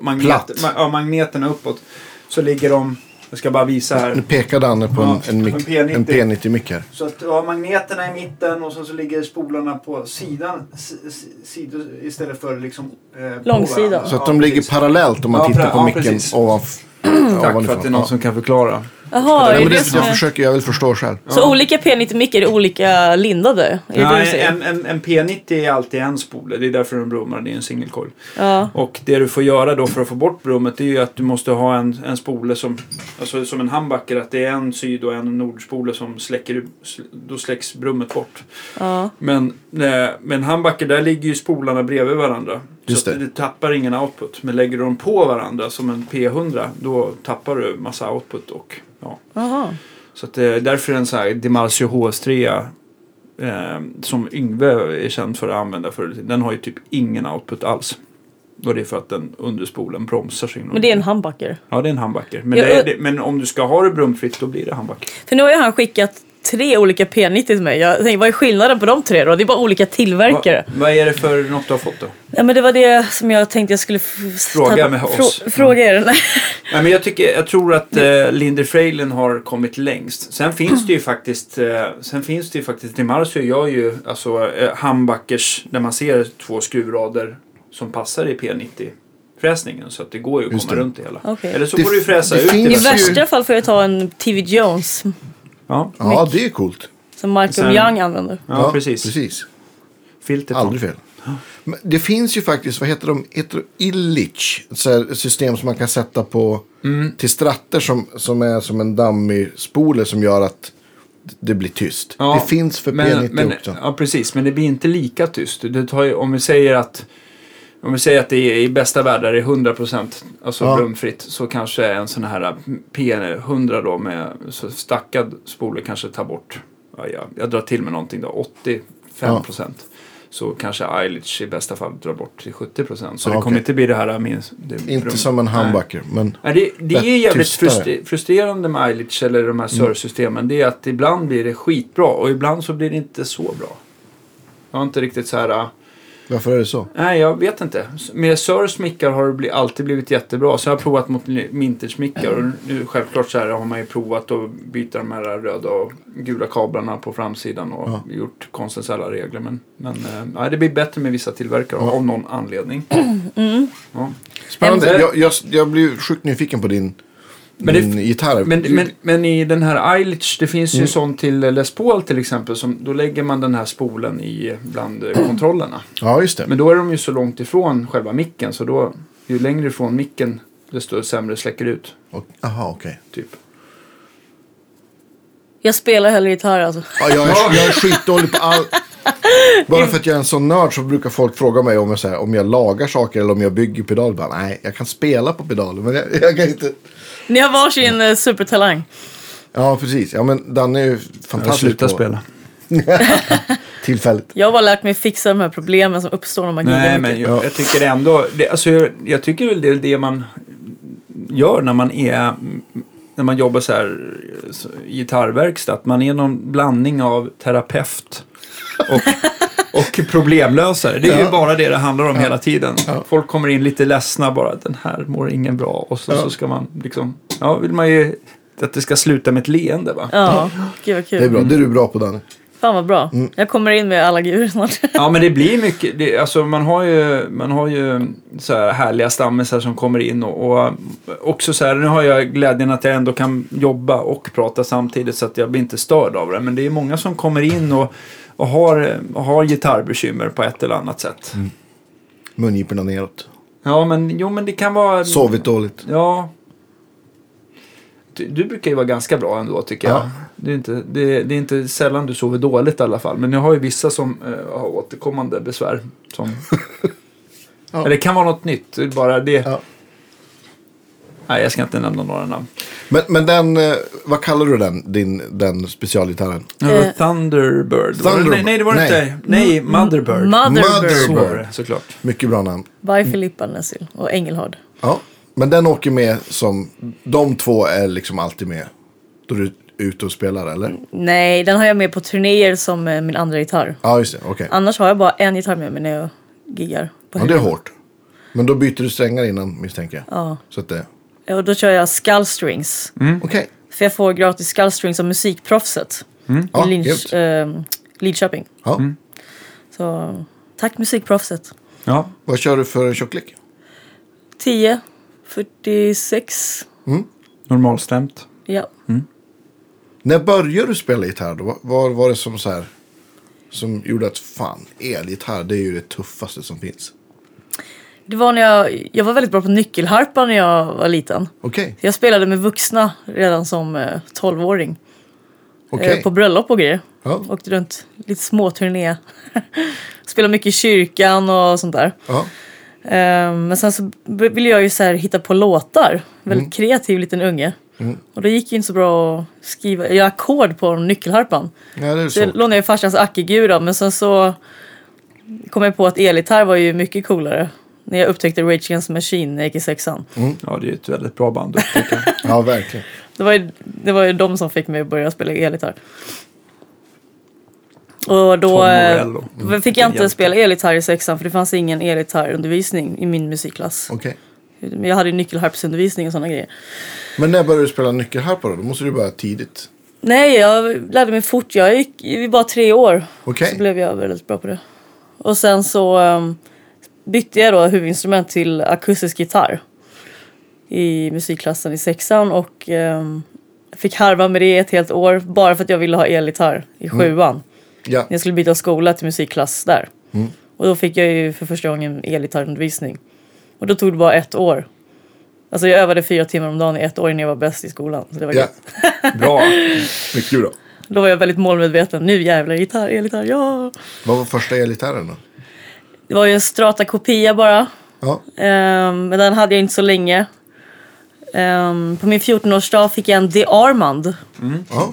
Magnet, Platt. ma- ja, magneterna uppåt. Så ligger de, jag ska bara visa här. Nu pekar Danne på Ja, en, en, mic- en P90. en P90-mick här. Så att du har magneterna i mitten och sen så ligger spolarna på sidan s- s- sidor istället för liksom eh, på Långsida. varandra. Så att Ja, de ligger precis. parallellt om man Ja, tittar på ja, micken precis. ovanf- Tack för att det är någon Ja. som kan förklara. Jaha, Nej, är men det det, som jag är... försöker, jag vill förstå själv. Så olika P90-mickar är olika lindade? Är det det du Nej, säger? en, en, en P90 är alltid en spole. Det är därför de brummar. Det är en single coil. Ja. Och det du får göra då för att få bort brummet det är ju att du måste ha en, en spole som, alltså som en handbacker. Att det är en syd och en nordspole som släcker, då släcks brummet bort. ja. Men eh, med en handbacker där ligger ju spolarna bredvid varandra. Just så att det. du tappar ingen output. Men lägger du dem på varandra som en P100 då tappar du massa output. Och, ja. Jaha. Så att, eh, därför är en sån här Dimarsio HS3 eh, som Yngve är känd för att använda förr Den har ju typ ingen output alls. Och det är för att den underspolen bromsar sig. Men det är en humbucker. Ja, det är en handbacker. Men, Ja, det är, det, men om du ska ha det brumfritt då blir det handbacker. För nu har ju han skickat tre olika P90 till mig. Jag tänkte, vad är skillnaden på de tre då? Det är bara olika tillverkare. Va, vad är det för något du har fått då? Ja, men det var det som jag tänkte jag skulle Fråga med oss. fråga er. Nej. Nej, men jag, tycker, jag tror att eh, Lindy Fraylin har kommit längst. Sen finns det ju faktiskt, eh, sen finns det ju faktiskt, Dimarsio gör ju alltså eh, handbackers där man ser två skruvrader som passar i P90 fräsningen så att det går ju att Just komma det. runt det hela. Okej. Eller så Det får du ju fräsa det ut I det. ju- värsta fall får jag ta en TV Jones Ja. Ja, det är coolt. som Malcolm Sen- Young använder. Ja, precis. precis. Filter Aldrig fel. Men det finns ju faktiskt, vad heter de? Heter det Illich. Ett så här system som man kan sätta på Mm. till stratter som, som är som en dammig spole som gör att det blir tyst. Ja, det finns för men, P90 men, också. Ja, precis. Men det blir inte lika tyst. Det tar ju, om vi säger att om vi säger att det är i bästa världar är 100% alltså Ja. brumfritt så kanske en sån här P100 då med så stackad spole kanske tar bort, ja, jag, jag drar till med någonting då, 85%. Så kanske Eilish i bästa fall drar bort till 70%. Så Ja, det kommer inte bli det här minst... Det Inte brum- som en humbucker, men Nej, det, det är jävligt frustri- frustrerande med Eilish eller de här surr-systemen. Det är att ibland blir det skitbra och ibland så blir det inte så bra. Jag har inte riktigt så här... varför är det så? Nej, jag vet inte. Med Surrs mickar har det bli, alltid blivit jättebra. Så jag har provat mot Mintage-mickar. Och nu självklart så här har man ju provat att byta de här röda och gula kablarna på framsidan och Ja. gjort konstens alla regler. Men, men äh, nej, det blir bättre med vissa tillverkare Ja. av någon anledning. Ja. Spännande. Jag, jag, jag blir sjukt nyfiken på din, Men det- gitarr. Men, men, men i den här Eilish, det finns ju Mm. sånt till Les Paul till exempel. Som, då lägger man den här spolen i bland eh, kontrollerna. Ja, just det. Men då är de ju så långt ifrån själva micken. Så då, ju längre ifrån micken, desto sämre släcker det ut. Och- Aha, okej. Typ. Jag spelar hellre gitarr alltså. Ja, jag, är, jag är skitdålig på allt. Bara för att jag är en sån nörd så brukar folk fråga mig om jag, så här, om jag lagar saker eller om jag bygger pedaler. Bara, nej, jag kan spela på pedaler men jag, jag kan inte. Ni har varsin eh, supertalang. Ja, precis. Ja, men Danne är ju Jag fantastisk slutar på spela. tillfälligt. Jag har bara lärt mig fixa de här problemen som uppstår när man giggar Nej, mycket. men jag, jag tycker ändå, det, alltså jag, jag tycker väl det är det man gör när man är, när man jobbar så här så, i gitarrverkstad. Att man är någon blandning av terapeut och, och problemlösare. Det är ju Ja. bara det det handlar om hela tiden. Ja. Folk kommer in lite ledsna bara, den här mår ingen bra. Och så, Ja. så ska man liksom, ja vill man ju att det ska sluta med ett leende va. Ja, gud vad Det är kul. bra. Det är du bra på Danne. Fan vad bra. Jag kommer in med alla gurer snart. Ja men det blir mycket, det, alltså man har ju, man har ju så här härliga stammisar som kommer in och, och också så här, nu har jag glädjen att jag ändå kan jobba och prata samtidigt så att jag blir inte störd av det. Men det är många som kommer in och, och har, har gitarrbekymmer på ett eller annat sätt. Mungiporna neråt. Ja men jo men det kan vara... Sovit dåligt. Ja. Du, du brukar ju vara ganska bra ändå tycker jag. Ja. Det, är inte, det, det är inte sällan du sover dåligt i alla fall. Men jag har ju vissa som eh, har återkommande besvär. Som... Ja. Eller det kan vara något nytt. Bara det. Ja. Nej, jag ska inte nämna några namn. Men, men den, eh, vad kallar du den, din, den specialgitarren? Uh, Eh, Thunderbird. Thunderbird. Nej, nej, det var det Nej. inte. Nej, Motherbird. Motherbird. Så var Motherbird. det, såklart. Mycket bra namn. By Filippa Nessil och Engelhard. Ja. Men den åker med som, de två är liksom alltid med. Då du är ute och spelar eller? Nej, den har jag med på turnéer som eh, min andra gitarr. Ja, just det. Okej. Annars har jag bara en gitarr med mig när jag giggar. På Ja, det är hårt. Men då byter du strängar innan misstänker jag. Ja. Så att det... Och då kör jag skull strings. Okej. För jag får gratis skull strings av musikproffset. Ja, I Linch, grymt. eh, Lidköping. Ja. Så tack musikproffset. Ja. Vad kör du för tjocklek? 10, 46. Normalstämt. Ja. När började du spela gitarr då? Vad vad var det som så här... Som gjorde att fan, elgitarr det är ju det tuffaste som finns. Det var när jag, jag var väldigt bra på nyckelharpa när jag var liten. Okej, Jag spelade med vuxna redan som eh, 12-åring. okej. Eh, på bröllop och grejer. Ja. Åkte runt lite småturné. Spelade mycket i kyrkan och sånt där. Ja. Eh, men sen så b- ville jag ju så här hitta på låtar. Väldigt kreativ liten unge. Och det gick ju inte så bra att skriva, göra ackord på nyckelharpan. ja, det är Så jag lånade ju farsans Akigura men sen så kom jag på att elgitarr var ju mycket coolare. När jag upptäckte Rage Against the Machine när jag gick i sexan. Ja, det är ett väldigt bra band att upptäcka. Ja, verkligen. Det var, ju, det var ju de som fick mig att börja spela elgitarr. Och då då fick jag inte spela elgitarr i sexan för det fanns ingen elgitarrundervisning i min musikklass. Okej. Men Jag hade ju nyckelharpsundervisning och sådana grejer. Men när började du spela nyckelharpa då? Då måste du börja tidigt. Nej, jag lärde mig fort. Jag gick i bara tre år. Okej. Så blev jag väldigt bra på det. Och sen så um, bytte jag då huvudinstrument till akustisk gitarr i musikklassen i sexan och ehm, fick harva med det ett helt år bara för att jag ville ha elgitarr i sjuan. Ja. Jag skulle byta skola till musikklass där. Och då fick jag ju för första gången elgitarrundervisning. Och då tog det bara ett år. Alltså jag övade fyra timmar om dagen i ett år innan jag var bäst i skolan. Så det var ja. gött. Bra. Mycket bra. Då var jag väldigt målmedveten. Nu jävlar, gitarr, elgitarr, ja! Vad var första elgitarren då? Det var ju en strata kopia bara. Ja. Ehm, men den hade jag inte så länge. Ehm, på min 14-årsdag fick jag en The Armand. ja.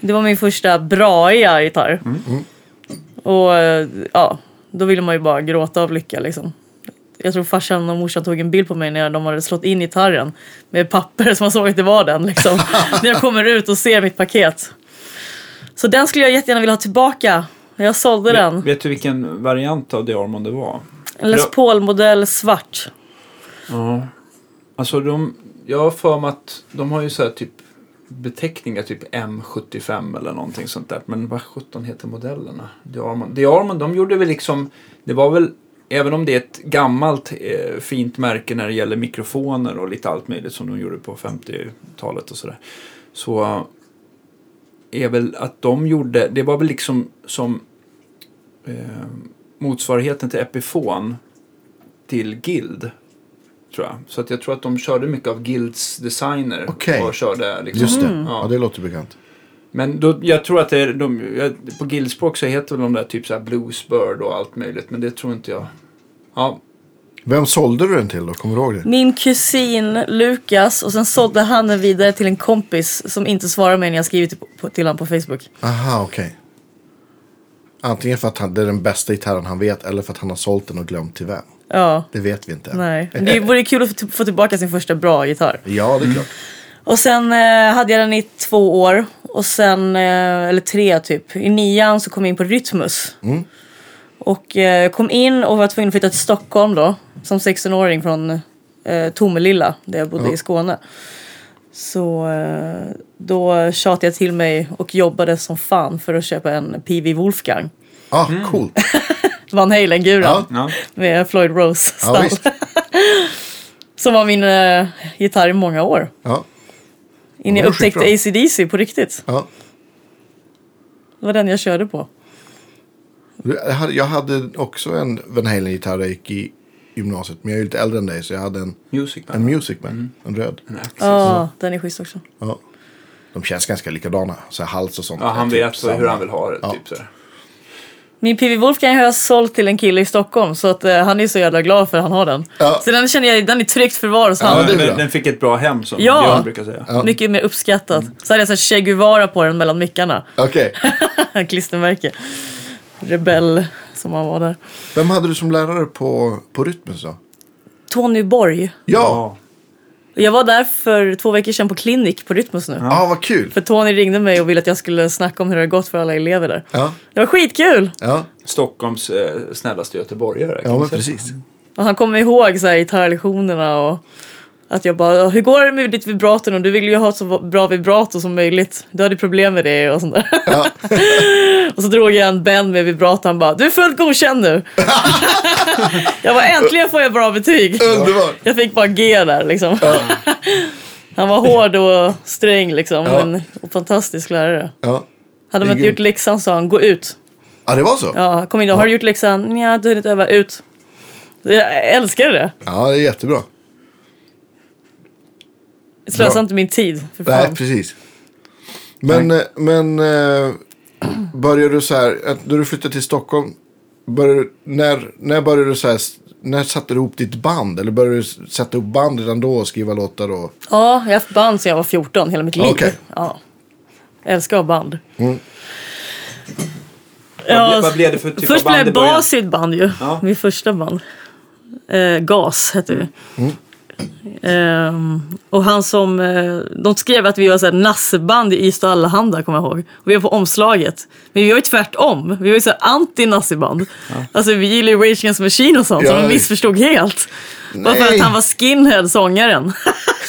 Det var min första braiga gitarr. Och eh, ja, då ville man ju bara gråta av lycka liksom. Jag tror farsan och morsan tog en bild på mig när de hade slått in gitarren med papper så man såg att det var den liksom. när jag kommer ut och ser mitt paket. Så den skulle jag jättegärna vilja ha tillbaka. Jag sålde den. Vet du vilken variant av The Armond det var? En Les Paul-modell svart. Ja. Alltså de, jag har för mig att de har ju så typ beteckningar typ M75 eller någonting sånt där. Men vad sjutton heter modellerna? The Armond. The Armond, de gjorde väl liksom, det var väl, även om det är ett gammalt eh, fint märke när det gäller mikrofoner och lite allt möjligt som de gjorde på 50-talet och sådär. Så är väl att de gjorde, det var väl liksom som eh, motsvarigheten till Epiphone till Guild. Tror jag. Så att jag tror att de körde mycket av Guilds designer. Okej. Och körde liksom. Just det. Mm. Ja. Ja. det låter bekant. Men då, jag tror att det är, de, på Guildspråk så heter väl de där typ så här Bluesbird och allt möjligt. Men det tror inte jag. Ja, Vem sålde du den till då? Kommer du ihåg det? Min kusin Lukas och sen sålde han den vidare till en kompis som inte svarar mig när jag skrivit till, honom på Facebook. Aha, okej. Antingen för att han, det är den bästa gitarren han vet eller för att han har sålt den och glömt till vem. Ja, Det vet vi inte. nej. Det vore kul att få- tillbaka sin första bra gitarr. Ja, det är klart. Och sen eh, hade jag den i två år. Och sen, eh, eller tre typ. I nian så kom jag in på Rytmus. Och eh, kom in och var tvungen att flytta till Stockholm då. Som 16-åring från eh, Tomelilla, där jag bodde Ja. i Skåne. Så eh, då tjatade jag till mig och jobbade som fan för att köpa en PV Wolfgang. Ah, coolt. Van Halen-guran. Ja. ja. Med Floyd Rose Ja. Som var min eh, gitarr i många år. Ja, Innan jag upptäckte skitbra. AC/DC på riktigt. ja. Det var den jag körde på. Jag hade, också en Van Halen-gitarr jag gick i gymnasiet. Men jag är ju lite äldre än dig så jag hade en, Music en. Music Man. En röd. Ja. Ja, den är schysst också. Ja. De känns ganska likadana. Så här hals och sånt. Ja, han typ vet samma. hur han vill ha det. Ja. Typ så här. Min PV Wolfgang har jag sålt till en kille i Stockholm så att eh, han är så jävla glad för att han har den. Ja. Så den känner jag, den är tryggt förvar hos Ja, den, den fick ett bra hem som Ja. Björn brukar säga. Ja. Mycket mer uppskattat. Så hade jag så här Che Guevara på den mellan mickarna. Okej. Klistermärke. Rebell som han var där. Vem hade du som lärare på, på Rytmus då? Tony Borg. Ja. Jag var där för två veckor sedan på klinik på Rytmus nu. Ja, vad kul. För Tony ringde mig och ville att jag skulle snacka om hur det har gått för alla elever där. Ja, Det var skitkul! ja. Stockholms eh, snällaste göteborgare. ja men precis. Och han kommer ihåg så här, gitarrlektionerna och att jag bara, hur går det med ditt vibrato nu? Du vill ju ha så bra vibrato som möjligt. Du hade problem med det och sånt där. Ja. och så drog jag en band med vibrato han bara, du är fullt godkänd nu. jag var äntligen får jag bra betyg. Underbart. Jag fick bara G där liksom. han var hård och sträng liksom. Ja. Men och fantastisk lärare. Ja. Hade är inte gjort läxan sa han, gå ut. ja, det var så? Ja, Ja, kom in då. Har du gjort läxan? Nja, du har inte övat. Ut. Jag älskar det. det är jättebra. Slösa Bra. inte min tid. För Nej, precis. Men, eh, men eh, började du så här, att när du flyttade till Stockholm, började, du- när, när började du så här, s- när satte du ihop ditt band? Eller började du s- sätta ihop band redan då och skriva låtar? Och... Ja, jag har haft band sedan jag var 14 hela mitt liv. Okej. Ja. Jag älskar att ha band. Mm. Vad, ble, vad blev det för typ Först av band blev i början? bas i ett band ju. Ja. Mitt första band. Eh, Gas hette vi. Ehm, och han som, eh, de skrev att vi var så här nasseband i Ystad Allehanda kommer jag ihåg. Och vi var på omslaget. Men vi var ju tvärtom. Vi var ju så här anti-nasseband. Alltså vi gillade ju Rage Against Machine och sånt. Ja, så de missförstod helt. Bara för att han var skinhead, sångaren.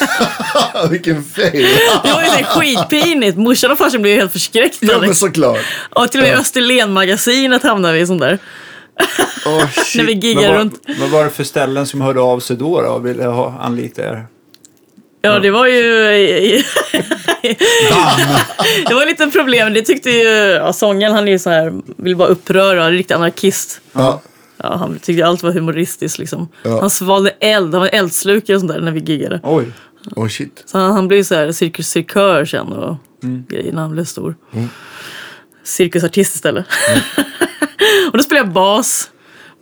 Vilken fail! Det var ju så här skitpinigt. Morsan och farsan blev ju helt förskräckta. ja, men liksom. såklart. Och till och med Österlen-magasinet hamnade vi i sånt där. Åh, När vi Vad giggar var, runt. vad var det för ställen som hörde av sig då, då och ville ha, anlita er? Ja, det var ju... det var lite problem. Det tyckte ju... Ja, sångaren, han är ju så här... Vill bara uppröra. En riktig anarkist. Ja. Ja, han tyckte allt var humoristiskt liksom. Ja. Han svalde eld. Han var eldslukare och sånt där när vi giggade. Oj. Åh, shit. Så han, han blev så här cirkus cirkör sen och Mm. grejer när han blev stor. Cirkusartist istället. och då spelade jag bas.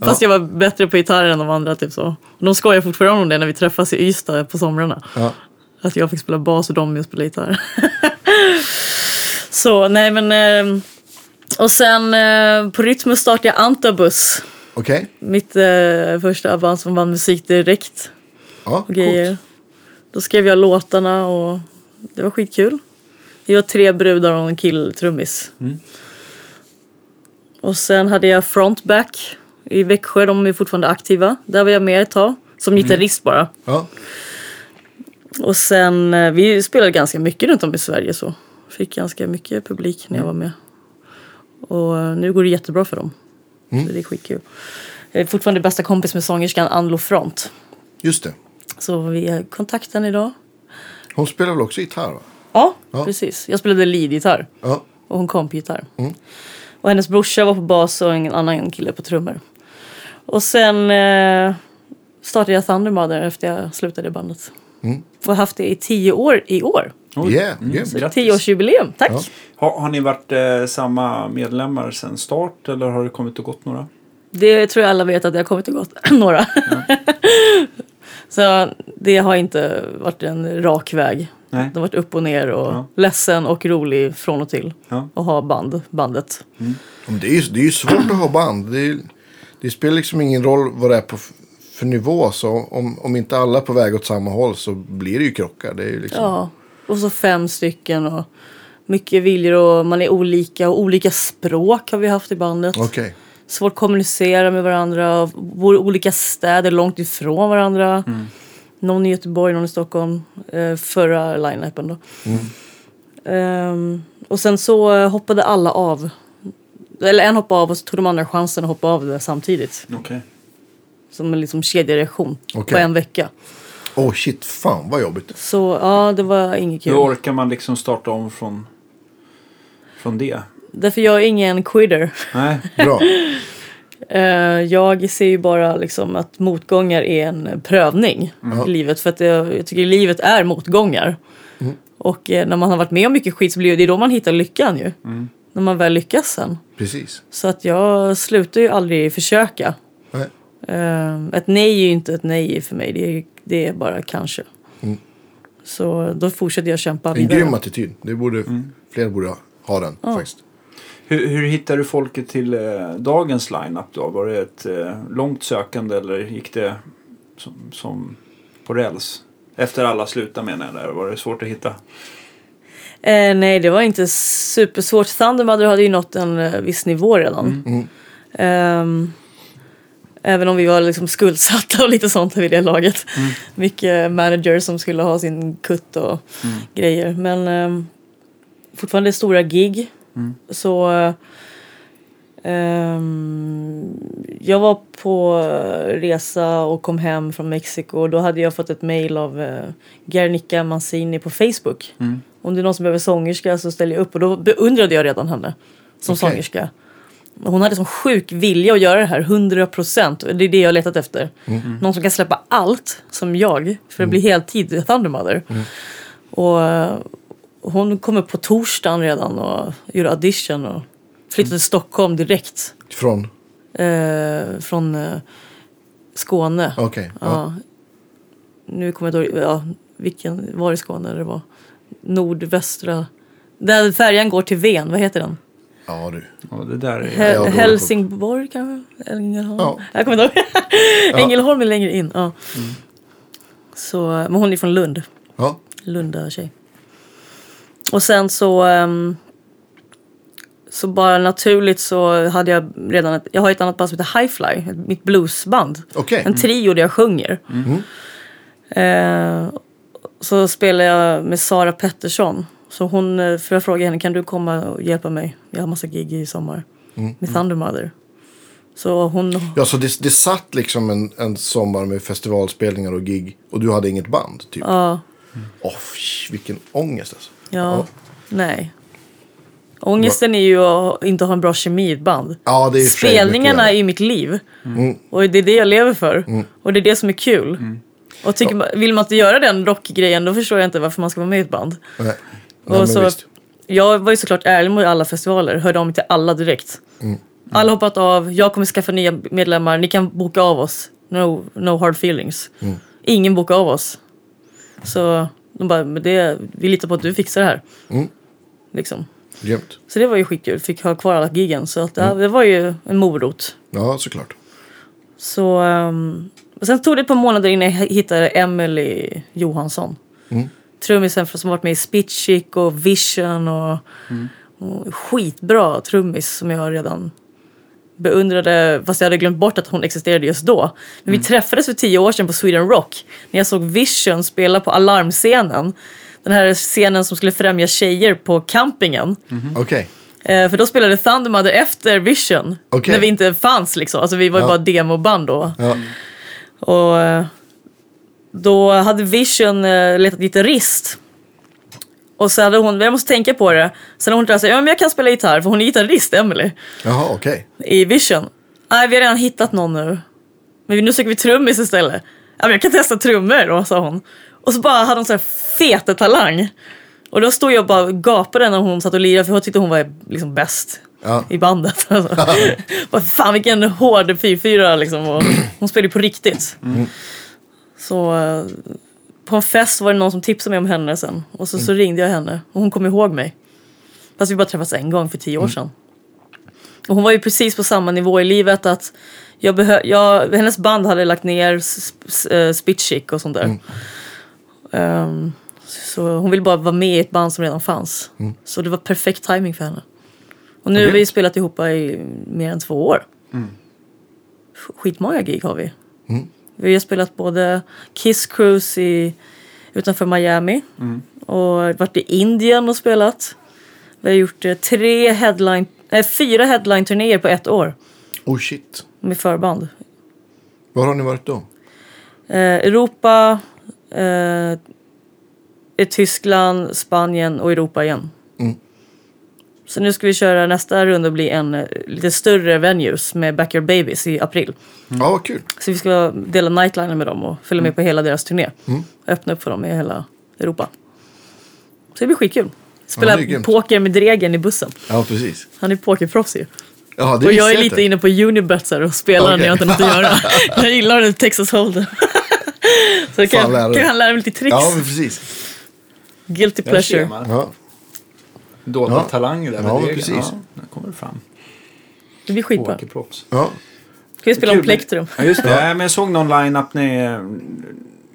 Fast jag var bättre på gitarr än de andra. Typ så. Och de skojar fortfarande om det när vi träffas i Ystad på somrarna. Ja. Att jag fick spela bas och de spelade gitarr. så nej men... Eh, och sen eh, på Rytmus startade jag Antabus. Okej. Mitt eh, första band som vann musik direkt. Ja, och grejer. Då skrev jag låtarna och det var skitkul. Vi var tre brudar och en killtrummis. Och sen hade jag Frontback i Växjö. De är fortfarande aktiva. Där var jag med ett tag. Som gitarrist bara. Ja. Och sen, eh, vi spelade ganska mycket runt om i Sverige så. Fick ganska mycket publik när jag var med. Och eh, nu går det jättebra för dem. Så det är skitkul. Jag är fortfarande bästa kompis med sångerskan Ann Front. Just det. Så vi är kontakten idag. Hon spelar väl också gitarr? Va? Ja, Ja. precis. Jag spelade leadgitarr Ja. och hon kompgitarr. Och hennes brorsa var på bas och en annan kille på trummor. Och sen eh, startade jag Thunder Mother efter jag slutade bandet. Och har haft det i tio år i år. Oj. Yeah, Mm, grattis. Tioårsjubileum, tack! Ja. Har, har ni varit eh, samma medlemmar sedan start eller har det kommit och gått några? Det tror jag alla vet att det har kommit och gått några. Så det har inte varit en rak väg. Nej. Det har varit upp och ner och Ja. ledsen och rolig från och till. Ja. Och ha band, bandet. Men Det är ju det är ju svårt att ha band. Det, är, det spelar liksom ingen roll vad det är på för nivå. Så om, om inte alla är på väg åt samma håll så blir det ju krockar. Det är ju liksom... Ja, och så fem stycken och mycket viljor och man är olika och olika språk har vi haft i bandet. Okej. Svårt att kommunicera med varandra, och bor i olika städer långt ifrån varandra. Någon i Göteborg, någon i Stockholm. Eh, förra line-upen då. Ehm, och sen så eh, hoppade alla av. Eller en hoppade av och så tog de andra chansen att hoppa av det samtidigt. Okej. Som en liksom kedjereaktion på Okej. en vecka. Åh shit, fan vad jobbigt. Så ja, det var inget kul. Hur orkar man liksom starta om från, från det? Därför jag är ingen quitter. Nej. Bra. Eh, jag ser ju bara liksom att motgångar är en prövning i livet. För att jag, jag tycker livet är motgångar. Och eh, när man har varit med om mycket skit så blir det då man hittar lyckan ju. När man väl lyckas sen. Precis. Så att jag slutar ju aldrig försöka. Nej. Eh, ett nej är ju inte ett nej för mig. Det är, det är bara kanske. Så då fortsätter jag kämpa En vidare. grym attityd. Det borde, Fler borde ha- ha den faktiskt. Hur, hur hittar du folket till eh, dagens line-up då? Var det ett eh, långt sökande eller gick det som, som på räls? Efter alla slutade menar jag där. Var det svårt att hitta? Eh, nej, det var inte supersvårt. Thunder Mother hade ju nått en eh, viss nivå redan. Ehm, även om vi var liksom skuldsatta och lite sånt vid det laget. Mycket managers som skulle ha sin kutt och grejer. Men ehm, fortfarande stora gig. Så eh, ehm, jag var på resa och kom hem från Mexiko. Och då hade jag fått ett mail av uh, Guernica Mancini på Facebook. Om det är någon som behöver sångerska så ställer jag upp. Och då beundrade jag redan henne som Okej. sångerska. Hon hade sån sjuk vilja att göra det här, 100 procent. Det är det jag har letat efter. Någon som kan släppa allt, som jag, för att bli heltid i Thunder Mother. Och eh, hon kom upp på torsdagen redan och gjorde audition och flyttade till Stockholm direkt. Från? Eh, från eh, Skåne. Okej. Ja. Ja. Nu kommer jag inte ihåg, ja, vilken var i Skåne det var. Nordvästra. Där färjan går till Ven, vad heter den? ja, du. Ja, det där är... He- jag har dålig Helsingborg kanske? Ängelholm? Ja. Jag kommer inte ihåg. Ängelholm är längre in. Ja. Så, men hon är från Lund. Ja. Lunda tjej. Och sen så... ehm, så bara naturligt så hade jag redan ett, Jag har ett annat band som heter Highfly. Mitt bluesband. Okej. En trio där jag sjunger. Eh, så spelar jag med Sara Pettersson. Så hon, eh, för jag frågade henne, kan du komma och hjälpa mig? Jag har massa gig i sommar. Med Thunder Mother. Så hon... Ja, så det, det satt liksom en, en sommar med festivalspelningar och gig. Och du hade inget band, typ. Ja, Åh, fy, vilken ångest alltså. Ja, nej. Ångesten är ju att inte ha en bra kemi i ett band. Ja, det är Spelningarna är ju mitt liv. Mm. Och det är det jag lever för. Och det är det som är kul. Och tycker man, vill man inte göra den rockgrejen då förstår jag inte varför man ska vara med i ett band. Nej. Nej, Och så, visst. jag var ju såklart ärlig mot alla festivaler, hörde mig till alla direkt. Mm. Alla har hoppat av, jag kommer skaffa nya medlemmar, ni kan boka av oss. No, no hard feelings. Mm. Ingen bokar av oss. Så de bara, men det, vi litar på att du fixar det här. Mm. Liksom. Grymt. Så det var ju skitkul, fick ha kvar alla giggen. Så att, ja, Mm. det var ju en morot. Ja, såklart. Så, um, sen tog det ett par månader innan jag hittade Emily Johansson. Mm. Trummisen som varit med i Spitchick och Vision och, och skitbra trummis som jag redan beundrade. Fast jag hade glömt bort att hon existerade just då. Men vi träffades för tio år sedan på Sweden Rock. När jag såg Vision spela på alarmscenen. Den här scenen som skulle främja tjejer på campingen. Okej. Eh, för då spelade Thundermother efter Vision. Okej. När vi inte fanns liksom. Alltså vi var ju Ja. bara demoband då. Ja. Och eh, då hade Vision eh, letat gitarrist. Och så hade hon, jag måste tänka på det. Sen hade hon sagt, ja men jag kan spela gitarr för hon är gitarrist, Emily. Jaha, okej. I Vision. Nej, vi har redan hittat någon nu. Men nu söker vi trummis istället. Ja men jag kan testa trummor då, sa hon. Och så bara hade hon så här feta talang. Och då stod jag och bara gapade när hon satt och lirade för jag tyckte hon var liksom bäst Ja. i bandet. Alltså. Bara, Fan vilken hård 4-4 liksom. Och hon spelade på riktigt. Så eh, på en fest var det någon som tipsade mig om henne sen. Och så, så ringde jag henne och hon kom ihåg mig. Fast vi bara träffats en gång för tio år sedan. Och hon var ju precis på samma nivå i livet att jag behö- jag, hennes band hade lagt ner uh, Spitchick och sånt där. Ehm, så hon ville bara vara med i ett band som redan fanns. Så det var perfekt timing för henne. Och nu har vi spelat ihop i mer än två år. Skitmånga gig har vi. Vi har spelat både Kiss Cruise i, utanför Miami och varit i Indien och spelat. Vi har gjort eh, tre headline, nej, fyra headline-turnéer på ett år Oh shit. med förband. Var har ni varit då? Eh, Europa, eh, Tyskland, Spanien och Europa igen. Mm. Så nu ska vi köra nästa runda och bli en eh, lite större venues med Backyard Babies i april. Ja, vad kul. Så vi ska dela nightliner med dem och följa med på hela deras turné. Och öppna upp för dem i hela Europa. Så det blir skitkul. Spela Ja, det poker med Dregen i bussen. Ja, precis. Han är pokerproffs ju. Ja, det Och jag är lite inte. inne på Unibet och spelar Okej. när jag inte har något att göra. Jag gillar det Texas Hold'em. så kan, Fan, kan dig. han lära mig lite tricks. Ja, precis. Guilty pleasure. Ja. Dolda Ja. talanger där Ja, degen. precis. Ja, där kommer det fram. Det blir skitbra. Ja. Ska vi spela om plektrum? Ja, just det. Ja. men jag såg någon line-up när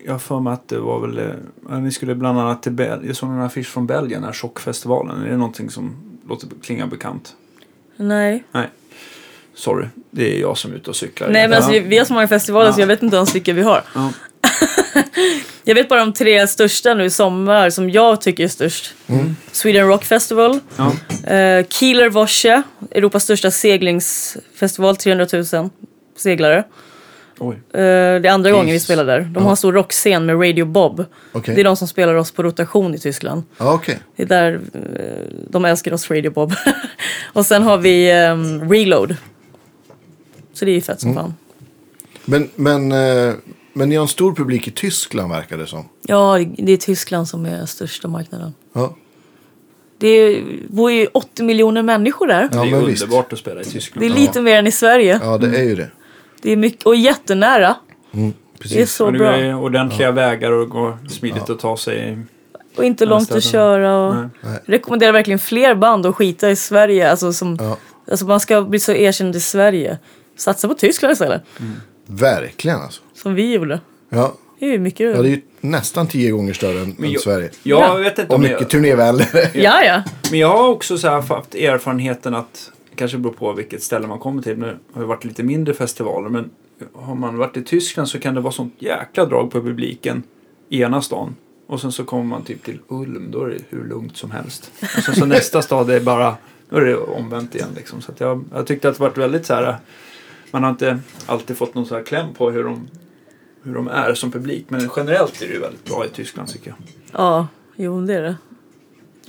jag har för mig att det var väl... ja, Ni skulle bland annat till Belgien. Jag såg en affisch från Belgien, den här chockfestivalen. Är det någonting som låter klinga bekant? Nej. Nej. Sorry, det är jag som är ute och cyklar. Nej men alltså, Ja. vi har så många festivaler så jag vet inte ens vilka vi har. Ja. Jag vet bara de tre största nu i sommar som jag tycker är störst. Sweden Rock Festival. Ja. Uh, Kieler Woche, Europas största seglingsfestival, 300 000 seglare. Oj. Eh, det är andra gången vi Jesus. spelar där. De har en stor rockscen med Radio Bob. Okej. Det är de som spelar oss på rotation i Tyskland. Ja, okej. Det är där eh, de älskar oss, Radio Bob. och sen har vi ehm, Reload. Så det är ju fett som Mm. fan. Men, men, eh, men ni har en stor publik i Tyskland verkar det som. Ja, det är Tyskland som är största marknaden. Ja, Det är, bor ju 80 miljoner människor där. ja det är visst. underbart att spela i Tyskland. Det är lite mer än i Sverige. Ja, det är ju det. Det är mycket, och jättenära. Mm, Det är precis. så och bra. är ordentliga vägar och går smidigt att ta sig. Och inte långt att städerna. köra. Och Nej. rekommenderar verkligen fler band att skita i Sverige. Alltså, som, Ja, alltså man ska bli så erkänd i Sverige. Satsa på Tyskland istället. verkligen alltså. Som vi gjorde. Ja. Det är ju mycket ja, det är ju nästan tio gånger större än, än jag- Sverige. Jag Ja. vet inte Och om mycket jag, turnévänligare. Ja, ja. Men jag har också så här haft erfarenheten att, kanske beror på vilket ställe man kommer till, nu har det varit lite mindre festivaler, men har man varit i Tyskland så kan det vara sånt jäkla drag på publiken i ena stan. Och sen så kommer man typ till Ulm, då är det hur lugnt som helst. Och sen så nästa stad är bara, då är det omvänt igen liksom. Så att jag, jag tyckte att det varit väldigt så här Man har inte alltid fått någon sån här kläm på hur de, hur de är som publik. Men generellt är det ju väldigt bra i Tyskland tycker jag. Ja, jo det är det.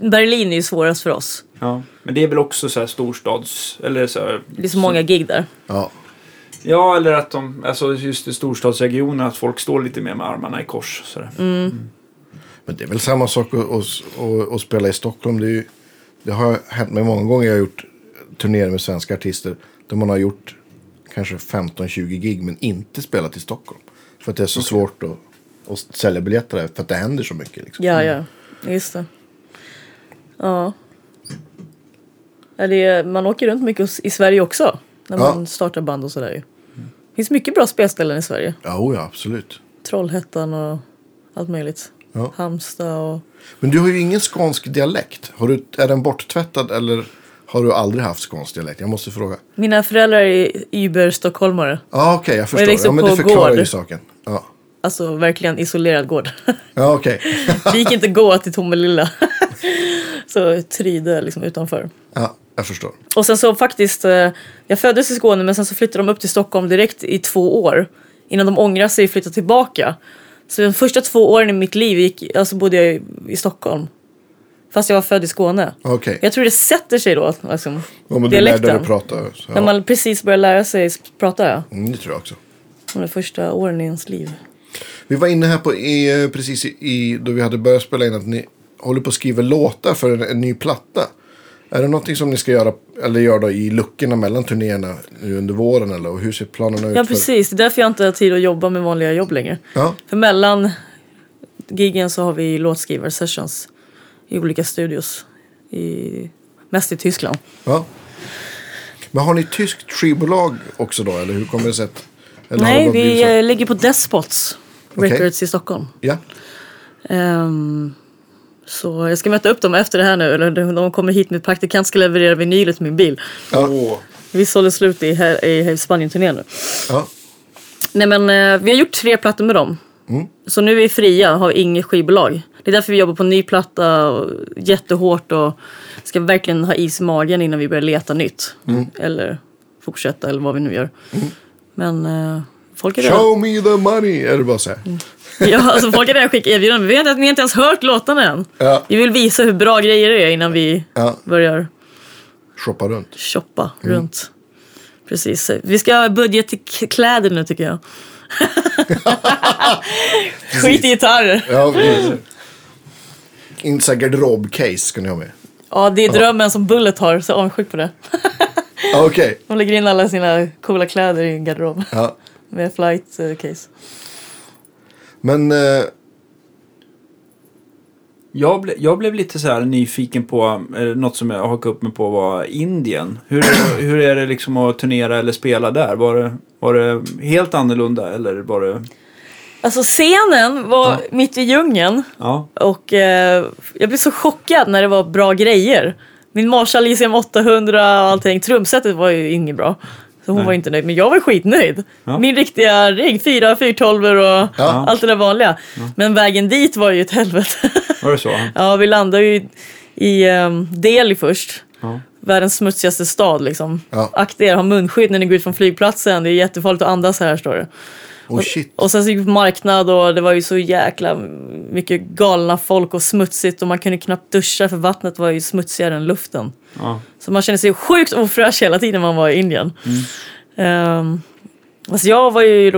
Berlin är ju svårast för oss. Ja. Men det är väl också så här storstads... Eller så här, Det är så många gig där. Ja. Ja, eller att de, alltså just i storstadsregioner, att folk står lite mer med armarna i kors. Så där. Men det är väl samma sak att, att, att, att spela i Stockholm. Det, är ju, det har hänt mig många gånger. Jag har gjort turnéer med svenska artister. Där man har gjort kanske 15-20 gig men inte spelat i Stockholm. För att det är så svårt att, att sälja biljetter där. För att det händer så mycket. Liksom. Ja, ja. Just det. Ja. ja det är, man åker runt mycket i Sverige också. När Ja. man startar band och sådär ju. Det finns mycket bra spelställen i Sverige. Ja, oh ja, absolut. Trollhättan och allt möjligt. Ja. Halmstad och... Men du har ju ingen skånsk dialekt. Har du, är den borttvättad eller har du aldrig haft skånsk dialekt? Jag måste fråga. Mina föräldrar är uber-stockholmare. Ja, okej, jag förstår. Ja, men det förklarar gård. ju saken. Ja, Alltså verkligen isolerad gård. ja okej. det gick inte gå till Tomelilla. så Tryde liksom utanför. ja, jag förstår. Och sen så faktiskt, eh, jag föddes i Skåne men sen så flyttade de upp till Stockholm direkt i två år. Innan de ångrade sig och flyttade tillbaka. Så de första två åren i mitt liv gick, alltså bodde jag i, i Stockholm. Fast jag var född i Skåne. Okej. Jag tror det sätter sig då, liksom, Ja, men du dialekten. lärde dig prata. Så, När ja. man precis börjar lära sig prata, ja. mm, det tror jag också. De första åren i ens liv. Vi var inne här på, i, eh, precis i, då vi hade börjat spela in att ni håller på att skriva låtar för en, en ny platta. Är det någonting som ni ska göra, eller gör då i luckorna mellan turnéerna nu under våren eller och hur ser planerna ut? Ja, precis. Det är därför jag inte har tid att jobba med vanliga jobb längre. Ja, För mellan giggen så har vi låtskrivar-sessions i olika studios. I, mest i Tyskland. ja. Men har ni tyskt skivbolag också då, eller hur kommer det sig att... eller Nej, vi så? eh, ligger på Despots Okej. Records i Stockholm. Ja, Ehm, så jag ska möta upp dem efter det här nu. Eller de kommer hit med praktikant ska leverera vinyler till min bil. Åh. Vi sålde slut i, här- i Spanien-turnén nu. ja. Nej men eh, vi har gjort tre plattor med dem. Mm. Så nu är vi fria, har inget skivbolag. Det är därför vi jobbar på ny platta och jättehårt och ska verkligen ha is i magen innan vi börjar leta nytt. Mm. Eller fortsätta eller vad vi nu gör. Men eh, folk är redan, Show me the money, är det bara så här. ja, alltså, folk är redan skickat erbjudanden. Vi har inte, har ens hört låtarna än. Ja. Vi vill visa hur bra grejer det är innan vi Ja, börjar shoppa runt. shoppa Mm. runt. Precis. Vi ska ha budget till kläder nu tycker jag. Skit i gitarrer. Ja. Inte så garderob-case ska ni ha med. Ja, det är drömmen som Bullet har, så avundsjuk på det. Ja, Okej. De lägger in alla sina coola kläder i en garderob Ja. med flight eh, case. Men eh, Jag, ble, jag blev lite så här nyfiken på, eh, något som jag hakade upp mig på var Indien. Hur, hur är det liksom att turnera eller spela där? Var det, var det helt annorlunda eller var det... Alltså scenen var mitt i djungeln Ja, och eh, jag blev så chockad när det var bra grejer. Min Marshall ICM 800 och allting, trumsetet var ju inget bra. Så hon Nej. var inte nöjd, men jag var skitnöjd. Ja. Min riktiga rigg, fyra 412 och Ja. allt det där vanliga. Men vägen dit var ju ett helvete. var det så? ja, vi landade ju i um, Delhi först. Ja. Världens smutsigaste stad liksom. Ja. Akta er, ha munskydd när ni går ut från flygplatsen. Det är jättefarligt att andas här står det. Oh shit. Och sen så gick vi på marknad och det var ju så jäkla mycket galna folk och smutsigt och man kunde knappt duscha för vattnet var ju smutsigare än luften. Ja. Så man kände sig sjukt ofräsch hela tiden man var i Indien. Mm. alltså jag var ju,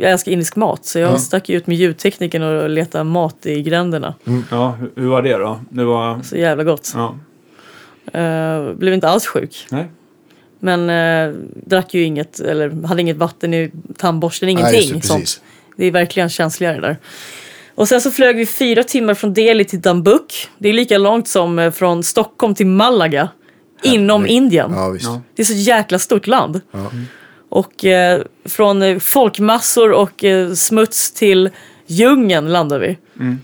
jag älskar indisk mat så jag Ja. stack ju ut med ljudtekniken och letade mat i gränderna. ja, hur, hur var det då? Det var... Så jävla gott. Ja. Uh, blev inte alls sjuk. Nej. Men eh, drack ju inget, eller hade inget vatten i tandborsten, Nej, ingenting just det. Det är verkligen känsligare där. Och sen så flög vi fyra timmar från Delhi till Dambuk. Det är lika långt som eh, från Stockholm till Malaga. Inom Herregud. Indien. Ja, visst. Ja. Det är så jäkla stort land. Ja. Och eh, från eh, folkmassor och eh, smuts till djungeln landar vi. Mm.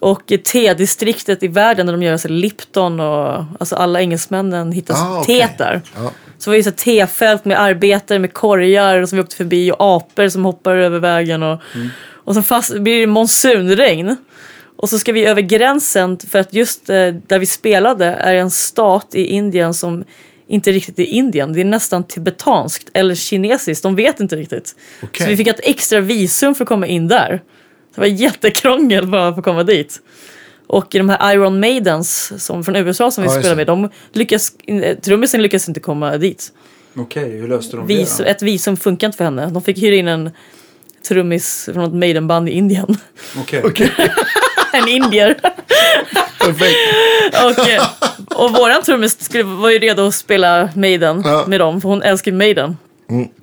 Och eh, tedistriktet i världen där de gör så här Lipton och alltså alla engelsmännen hittar Ah, okej. teet där. Ja. Så var det så tefält med arbetare med korgar som vi åkte förbi och apor som hoppar över vägen. Och, och så fast, blir det monsunregn. Och så ska vi över gränsen för att just eh, där vi spelade är en stat i Indien som inte riktigt i Indien. Det är nästan tibetanskt eller kinesiskt. De vet inte riktigt. Okej. Så vi fick ett extra visum för att komma in där. Det var jättekrångel bara för att komma dit. Och de här Iron Maidens som, från USA som vi Ja, det. med, de lyckas, trummisen lyckas inte komma dit. Okej, hur löste de Vis, det då? ett visum funkar inte för henne. De fick hyra in en trummis från ett Maidenband i Indien. Okej. en indier. Perfekt. och, eh, och våran trummis var ju redo att spela Maiden Ja. med dem, för hon älskar Maiden.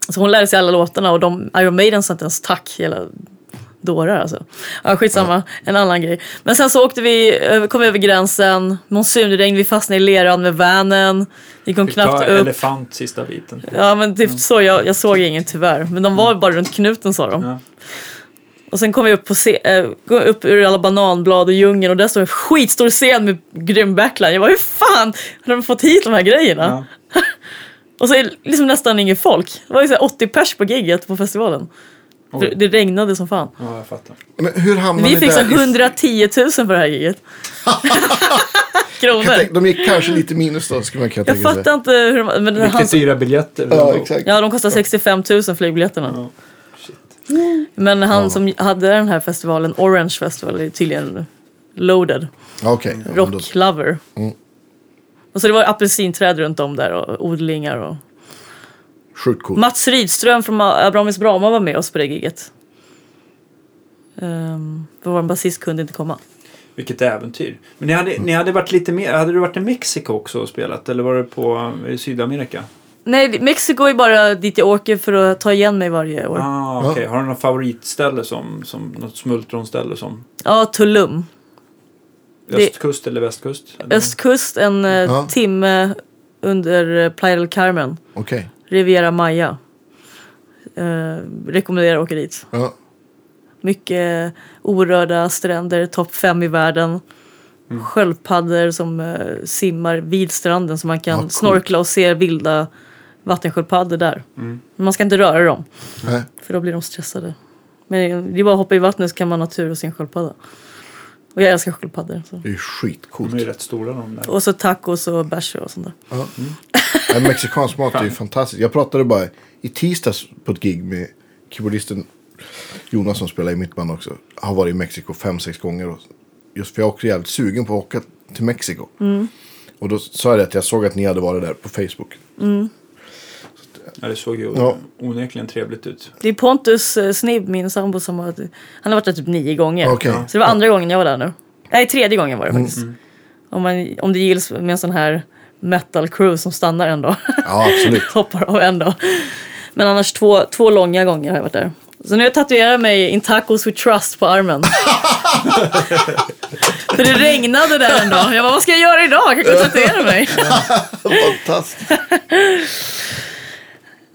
Så hon lärde sig alla låtarna och de, Iron Maiden sa inte ens tack. Hela dårar alltså. Ja, skitsamma, en annan grej. Men sen så åkte vi, eh, kom vi över gränsen, monsunregn, vi fastnade i leran med vanen. Vi kom Fick knappt upp. elefant sista biten. Ja men typ så, jag, jag såg ingen tyvärr. Men de var bara runt knuten sa de. Ja. Och sen kom vi upp, på äh, upp ur alla bananblad och djungeln och där står en skitstor scen med grym backline. Jag bara, hur fan har de fått hit de här grejerna? Ja. Och så är det liksom nästan ingen folk. Det var ju så här 80 pers på gigget på festivalen. Oj. Det regnade som fan. ja, jag fattar. Men hur hamnade Vi fick så där? i- 110 000 för det här gigget. Jag Kronor. de gick kanske lite minus då, skulle man kunna Jag tänka sig. fattar inte hur de... Men det han, Riktigt dyra biljetter. Ja, exakt. ja, de kostar 65 000 flygbiljetterna. Ja. Men han som hade den här festivalen, Orange Festival, är tydligen loaded. Ja, Okej. Ja, men då- Rock lover. Mm. Och så det var apelsinträd runt om där och odlingar. Och... Sjukt coolt. Mats Rydström från Abrahamis Brama var med oss på det giget. Um, för vår basist kunde inte komma. Vilket äventyr. Men ni hade, ni hade varit lite mer, hade du varit i Mexiko också och spelat? Eller var det på i Sydamerika? Nej, Mexiko är bara dit jag åker för att ta igen mig varje år. Ah, okej. Har du något favoritställe som, som något smultronställe som Ja, Tulum. Det- östkust eller västkust? Eller? Östkust, en eh, Ja. timme under eh, Playa del Carmen. Okej. Riviera Maya. Eh, rekommenderar att åka dit. Ja. Mycket orörda stränder, topp fem i världen. Mm. Sköldpaddor som eh, simmar vid stranden så man kan Ja, snorkla och se vilda vattensköldpaddor där. Mm. Men man ska inte röra dem, Nej. för då blir de stressade. Men det är bara att hoppa i vattnet så kan man ha tur och se en sköldpadda. Och jag älskar sköldpaddor. Så. Det är ju skitcoolt. De är ju rätt stora de där. Och så tacos och bärs och sånt där. Ja. Ja, mexikansk mat är ju fantastiskt. Jag pratade bara i tisdags på ett gig med keyboardisten Jonas som spelar i mitt band också. Har varit i Mexiko fem, sex gånger. Och just för jag är också jävligt sugen på att åka till Mexiko. Och då sa jag det att jag såg att ni hade varit där på Facebook. Ja, det såg ju Ja. onekligen trevligt ut. Det är Pontus eh, Snibb, min sambo, som har... Han har varit där typ nio gånger. Okej. Så det var andra gången jag var där nu. Nej, tredje gången var det faktiskt. Mm. Om, man, om det gills med en sån här metal crew som stannar en dag. Ja, absolut. Hoppar av en dag. Men annars två, två långa gånger har jag varit där. Så nu har jag tatuerat mig In Tacos with Trust på armen. För det regnade där en dag. Jag bara, vad ska jag göra idag? Jag kan gå och tatuera mig. Fantastiskt.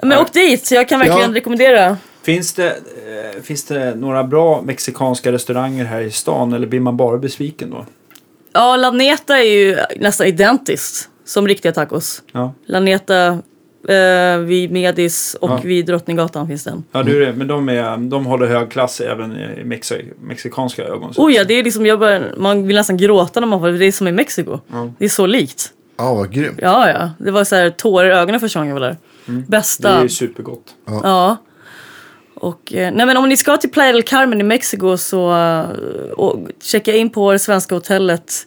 Men åk dit, jag kan verkligen Ja. rekommendera. Finns det, eh, finns det några bra mexikanska restauranger här i stan eller blir man bara besviken då? Ja, La Neta är ju nästan identiskt som riktiga tacos. Ja, La Neta eh, vid Medis och Ja. vid Drottninggatan finns den. ja du, men de, är, de håller hög klass även i mexi, mexikanska ögon. Oh ja, det är liksom, jag börjar, man vill nästan gråta när man får det. Det är som i Mexiko. Ja. Det är så likt. Ja, vad grymt. Ja, ja. Det var så här tårar i ögonen första gången jag var där. Mm. Det Bästa. är ju supergott. Ja. Och, eh, nej men om ni ska till Playa del Carmen i Mexiko så eh, och checka in på det svenska hotellet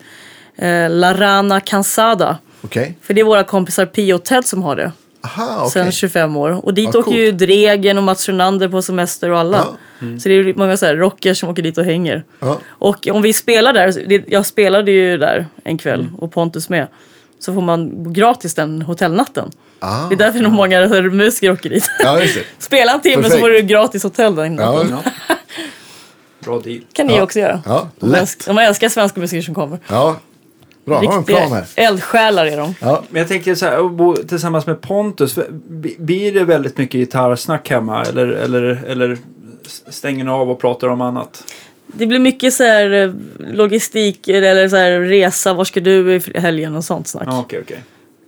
eh, La Rana Cansada. Okej. För det är våra kompisar Pio och Ted som har det. Aha, okej. Sen 25 år. Och dit Ja, åker ju Dregen och Mats Sjönander på semester och alla. Ja. Så det är många så här rockers som åker dit och hänger. Ja. Och om vi spelar där, det- jag spelade ju där en kväll Mm. och Pontus med. Så får man gratis den hotellnatten. Ah. Det är därför nog många så här musiker åker dit. Ja. Spela en timme så Perfekt. får du gratis hotell Ja, natten. Ja. Bra deal. kan ni Ja. också göra. ja De lätt. älskar, de älskar svenska musiker som kommer. Ja. Bra, har en plan här. eldsjälar är de. Ja. Men jag tänker så här, att bo tillsammans med Pontus, blir det väldigt mycket gitarrsnack hemma eller, eller, eller stänger ni av och pratar om annat? Det blir mycket så här eh, logistik eller så här resa, var ska du i helgen och sånt snack. Ja, okej, okej.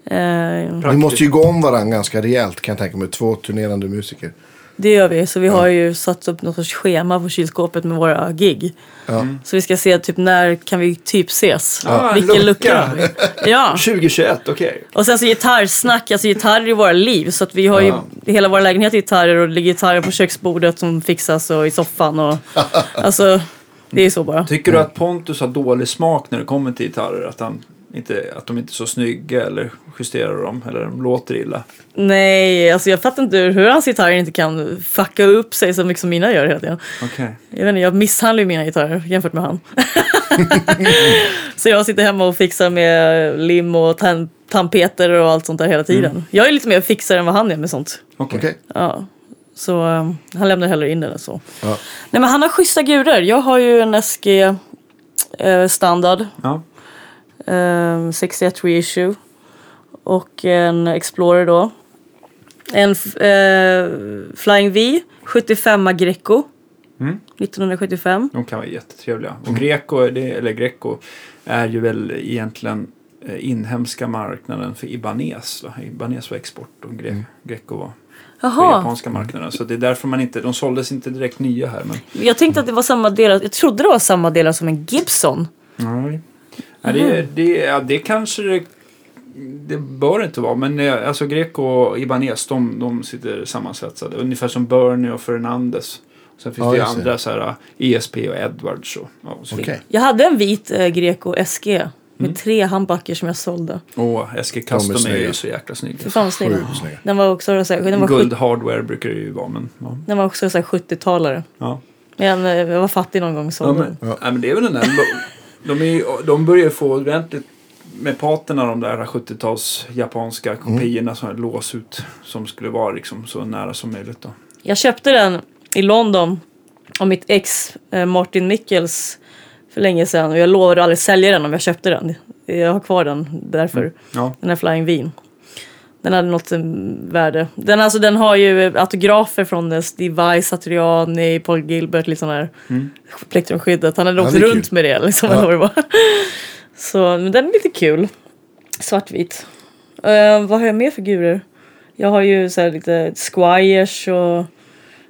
Eh, Ni måste ju gå om varandra ganska rejält kan jag tänka mig. Två turnerande musiker. Det gör vi. Så vi har ju satt upp något sorts schema på kylskåpet med våra gig. Ja. Så vi ska se typ när kan vi typ ses. Ja, Vilken lucka. lucka. Ja. 2021, okej. Och sen så gitarrsnack, alltså gitarrer i våra liv. Så att vi har ju Ja. hela vår lägenhet är gitarrer och det ligger gitarrer på köksbordet som fixas och i soffan. Och, alltså, det är så bara. Tycker du att Pontus har dålig smak när det kommer till gitarrer? Att, han inte, att de inte är så snygga eller justerar dem eller de låter illa? Nej, alltså jag fattar inte hur hans gitarrer inte kan fucka upp sig så mycket som mina gör hela tiden. Okej. Jag, vet inte, jag misshandlar ju mina gitarrer jämfört med han. så jag sitter hemma och fixar med lim och tan- tandpeter och allt sånt där hela tiden. Jag är lite mer fixare än vad han är med sånt. Okej. Okej. Ja. Så um, han lämnar hellre in den än så. Ja. Nej men han har schyssta gurer. Jag har ju en SG eh, standard. Ja. Um, 61 reissue. Och en Explorer då. En eh, Flying V 75 Greco. Mm. 1975. De kan vara jättetrevliga. Och Greco, det, eller Greco, är ju väl egentligen eh, inhemska marknaden för Ibanez. Va? Ibanez var export och Gre- Greco var Jaha, japanska marknaden. Så det är därför man inte, de såldes inte direkt nya här. Men, jag tänkte att det var samma delar. Jag trodde det var samma delar som en Gibson. nej. Ja, det, det, det kanske det, det bör inte vara. Men eh, alltså Greco och Ibanez, de, de sitter sammansvetsade. Ungefär som Bernie och Fernandes. Sen finns Ja, det ju andra så här ESP och Edwards. Och, ja, och så Okej. Jag hade en vit eh, Greco SG. Med Mm. tre handbacker som jag sålde. Och SG Custom är, snygga. ju så jäkla snygga. För fan snygg den var. Också så här, den var, Guld hardware brukar det ju vara. Men, ja. den var också så här 70-talare. Ja. Men eh, jag var fattig någon gång så. Ja, men, Ja. ja. men det är väl den där. De, är, de börjar ju få ordentligt med paterna de där 70-tals japanska kopiorna som är lås ut. Som skulle vara liksom så nära som möjligt då. Jag köpte den i London av mitt ex eh, Martin Mikkels för länge sedan. Och jag lovade aldrig sälja den om jag köpte den. Jag har kvar den därför. Ja. Den här Flying Vin. Den hade något värde. Den, alltså, den har ju autografer från Steve Vai, Satriani, Paul Gilbert, lite sån här Mm. plektrumskyddet. Han hade Ja, åkt är runt kul. med det liksom. Ja. eller vad det var. Så men den är lite kul. Svartvit. Eh, vad har jag mer för gurer? Jag har ju så här lite Squires och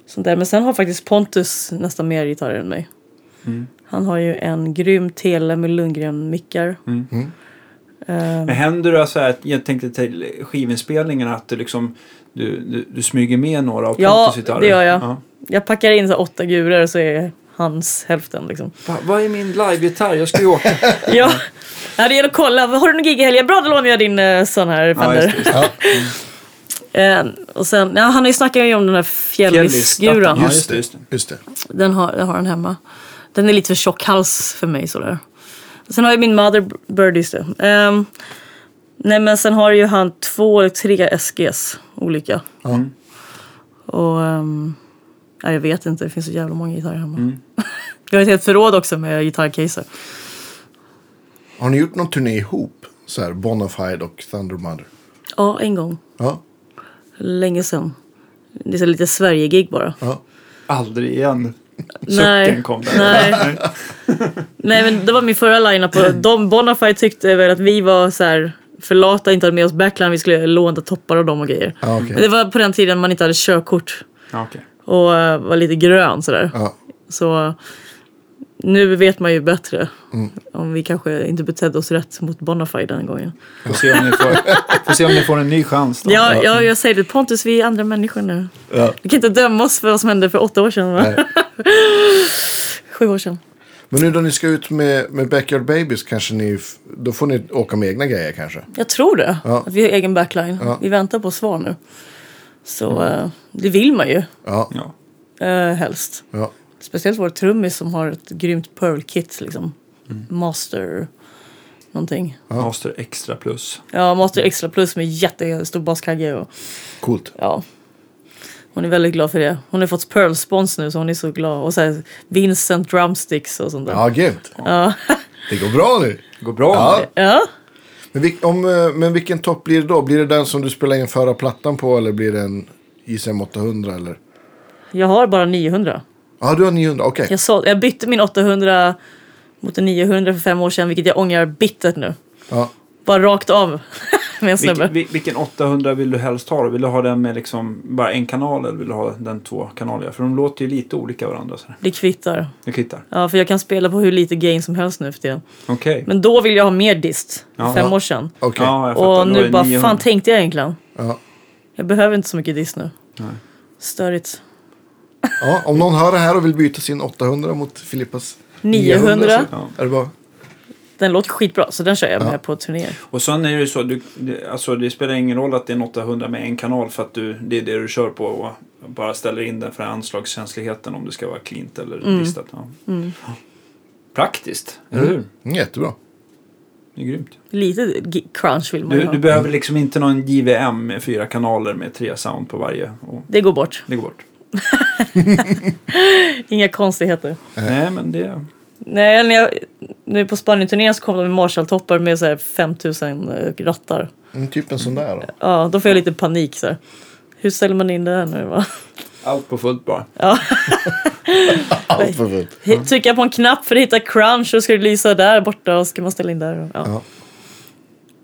sånt där. Men sen har faktiskt Pontus nästan mer gitarrer än mig. Mm. Han har ju en grym tele med Lundgren-mickar. Mm. Mm. Eh, Men händer det så här, att jag tänkte till skivinspelningen att du liksom du, du, du smyger med några av Ja, Pontus gitarrer? det gör jag. Ja. jag packar in så här åtta gurer så är hans hälften liksom. Va, vad är min live-gitarr? Jag ska ju åka. Ja, ja det gäller att kolla. Har du någon gig i helgen? Bra, då lånar jag din uh, sån här ja, Fender. Eh, och sen, ja, han har ju snackat ju om den här fjällisguran. Ja, Just just det, det. just det. Just det. Den har, den har han hemma. Den är lite för tjock hals för mig sådär. Sen har jag min Mother Bird, just det. Ehm, nej men sen har ju han två eller tre SGs olika. Mm. Och um, nej, jag vet inte, det finns så jävla många gitarrer hemma. Mm. Jag har ett helt förråd också med gitarrcaser. Har ni gjort någon turné ihop? Så här, Bonafide och Thunder Mother. Ja, en gång. Ja. Länge sedan. Det är så lite Sverige-gig bara. ja. Aldrig igen. Nej, kom där. nej. Nej men det var min förra line-up och de Bonafide tyckte väl att vi var så här för lata, inte hade med oss backline, vi skulle låna toppar och dem och grejer. Ja, okej. Men det var på den tiden man inte hade körkort Ja, okej. och eh, var lite grön sådär. Ja. Så nu vet man ju bättre Mm. om vi kanske inte betedde oss rätt mot Bonafide den gången. Får se om ni får, får, se om ni får en ny chans då. Ja, ja, jag säger det, Pontus vi är andra människor nu. Ja. Du kan inte döma oss för vad som hände för åtta år sedan va? Nej. Sju år sedan. Men nu då ni ska ut med, med Backyard Babies kanske ni, då får ni åka med egna grejer kanske? Jag tror det. Ja. Att vi har egen backline. Ja. Vi väntar på svar nu. Så eh, det vill man ju Ja. Ja. eh, helst. ja. Speciellt vår trummis som har ett grymt Pearl-kit liksom. Mm. Master någonting. Master Extra Plus. Ja, Master Extra Plus med jättestor baskagge och Coolt. ja. Hon är väldigt glad för det. Hon har fått Pearl-spons nu så hon är så glad. Och så här Vincent Drumsticks och sånt där. Ja, grymt. Ja. Det går bra nu. Det går bra. Ja. ja. Men, vil, om, eh, men vilken topp blir det då? Blir det den som du spelar in förra plattan på eller blir det en ISM 800 eller? Jag har bara 900. Ja, du har 900, okej. Jag, såld, jag bytte min 800 mot en 900 för fem år sedan vilket jag ångrar bittert nu. Ja. Bara rakt av. med en snubbe. Vilken, vil- vilken 800 vill du helst ha? Vill du ha den med liksom bara en kanal eller vill du ha den två kanaler? För de låter ju lite olika varandra. Så. Det kvittar. Det kvittar. Ja, för jag kan spela på hur lite gain som helst nu för tiden. Okej. Men då vill jag ha mer dist. Ja. fem år sedan. Okej. Ja. Och nu bara, 900. fan tänkte jag egentligen? Ja. Jag behöver inte så mycket dist nu. Nej. Störigt. Ja, om någon hör det här och vill byta sin 800 mot Filippas 900. så Ja. är det bara... Den låter skitbra, så den kör jag med Ja. på turnéer. Och sen är det ju så, du, alltså det spelar ingen roll att det är en 800 med en kanal för att du, det är det du kör på och bara ställer in den för anslagskänsligheten om det ska vara cleant eller Mm. distat. Ja. Praktiskt, eller hur? Mm, jättebra. Det är grymt. Lite crunch vill man Du, ha. du behöver liksom inte någon JVM med fyra kanaler med tre sound på varje. Och Det går bort. det går bort. Inga konstigheter. Nej, men det... Nej, när jag, nu på Spanien-turnén så kom de med Marshall-toppar med så här 5000 eh, rattar. Mm, typ en sån där då. Ja, då får jag lite panik så här. Hur ställer man in det här nu va? Allt på fullt bara. Allt för fullt. Trycka på en knapp för att hitta crunch och ska det lysa där borta och ska man ställa in där. och- Ja,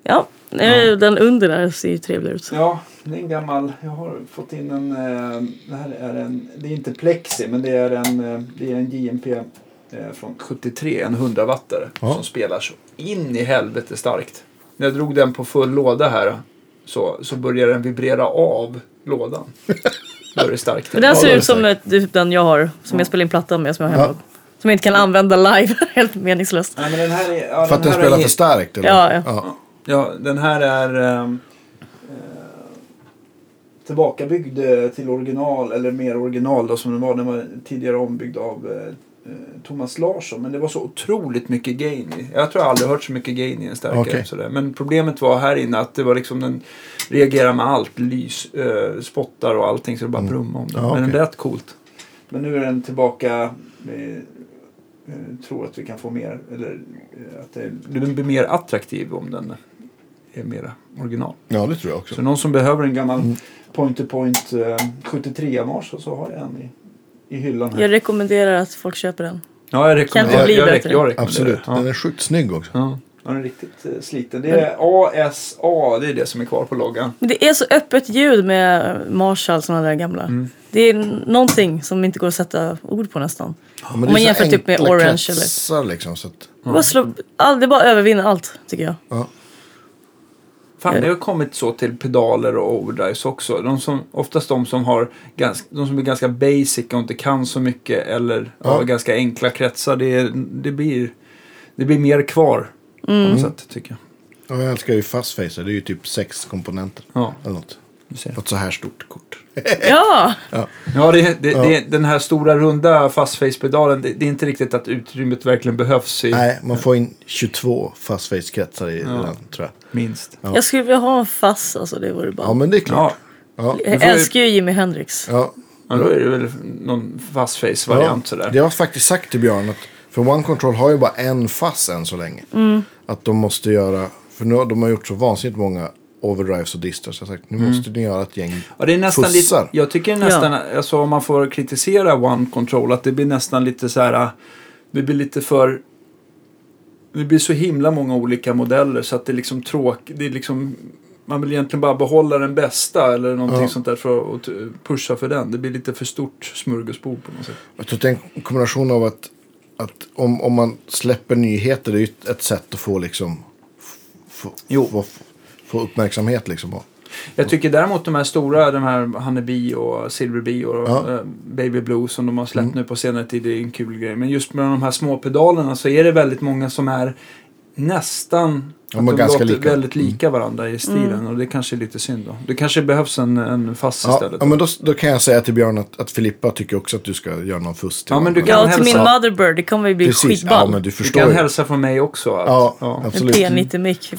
Ja. ja. eh, den under där ser ju trevlig ut. Ja, det är en gammal... Jag har fått in en... eh, Det här är en... Det är inte plexi, men det är en, eh, det är en JMP eh, från 73, en 100 wattare Ja. som spelar så in i helvete starkt. När jag drog den på full låda här så, så började den vibrera av lådan. Då är det starkt. Men den Ja, ser ut som ett, typ den jag har, som jag spelar in plattan med, som jag har hemma. Som jag inte kan använda live, helt meningslöst. Nej, men den här är... Ja, För att den här spelar är- för starkt eller? Ja, ja. Ja, den här är eh, tillbakabyggd eh, till original, eller mer original då som den var. Den var tidigare ombyggd av eh, Thomas Larsson. Men det var så otroligt mycket gain i. Jag tror jag aldrig hört så mycket gain i en stärkare. Okej. Sådär. Men problemet var här inne att det var liksom den reagerar med allt. Lys, eh, spottar och allting så det bara brummade om den. Ja, Men den lät coolt. Men nu är den tillbaka. Med, eh, tror att vi kan få mer. Eller eh, att det, det blir mer attraktiv om den är mera original. ja, det tror jag också. Så någon som behöver en gammal Mm. point-to-point eh, 73 mars så har jag en i, i hyllan här. Jag rekommenderar att folk köper den. Ja, jag rekommenderar. Kan inte bli jag, bättre. jag rekommenderar. Absolut. Ja. Den är sjukt snygg också. Ja. ja, den är riktigt eh, sliten. Det är ASA, det är det som är kvar på loggan. Men det är så öppet ljud med Marshall, sådana där gamla. Mm. Det är någonting som inte går att sätta ord på nästan. Ja, men Om man jämför typ med Orange kretsar liksom. Så att, Det, bara slå, all, det bara övervinner allt, tycker jag. ja. Fan, det har kommit så till pedaler och overdrives också. De som, oftast de som har ganska, de som är ganska basic och inte kan så mycket eller Ja. har ganska enkla kretsar. Det, det, blir, det blir mer kvar på något sätt tycker jag. Ja, jag älskar ju Fastfacer. Det är ju typ sex komponenter. Ja, Eller något. Du ser. På ett så här stort kort. Ja! Ja, det, det, Ja. Det, den här stora runda fastface-pedalen, det, det är inte riktigt att utrymmet verkligen behövs i Nej, man får in 22 Fastface-kretsar i Ja. den tror jag. minst. Ja. Jag skulle vilja ha en fass, alltså det vore bara... Ja, men det är klart. Ja. jag älskar ju Jimi Hendrix. Ja. Ja, då är det väl någon fastface-variant sådär. Jag har faktiskt sagt till Björn att för One Control har ju bara en fass än så länge. Mm. Att de måste göra, för nu har de har gjort så vansinnigt många overdrives och distar. Så jag sagt, nu måste ni göra ett gäng Ja, det är nästan fussar. lite, jag tycker nästan, alltså om man får kritisera One Control, att det blir nästan lite så här, äh, det blir lite för, det blir så himla många olika modeller så att det är liksom tråkigt, det är liksom, man vill egentligen bara behålla den bästa eller någonting Ja. sånt där för att pusha för den. Det blir lite för stort smörgåsbord på något sätt. Jag tror att det är en kombination av att, att om, om man släpper nyheter, det är ju ett, sätt att få liksom f- få, Jo. få, få uppmärksamhet liksom. Och, Jag tycker däremot de här stora, de här Honeybee och Silverbee och Ja. eh, Baby Blue som de har släppt nu på senare tid, det är en kul grej. Men just med de här små pedalerna så är det väldigt många som är nästan De är att ganska låter lika. väldigt lika varandra i stilen och det kanske är lite synd då. Det kanske behövs en, en fast ja, istället. ja, men då, då kan jag säga till Björn att, att Filippa tycker också att du ska göra någon fuss till Ja, men du kan Ja, till min. Motherbird, det kommer ju bli Precis, ja skitball. men du du kan ju. hälsa från mig också. Att, Ja, ja. en absolut. P90-mick, fy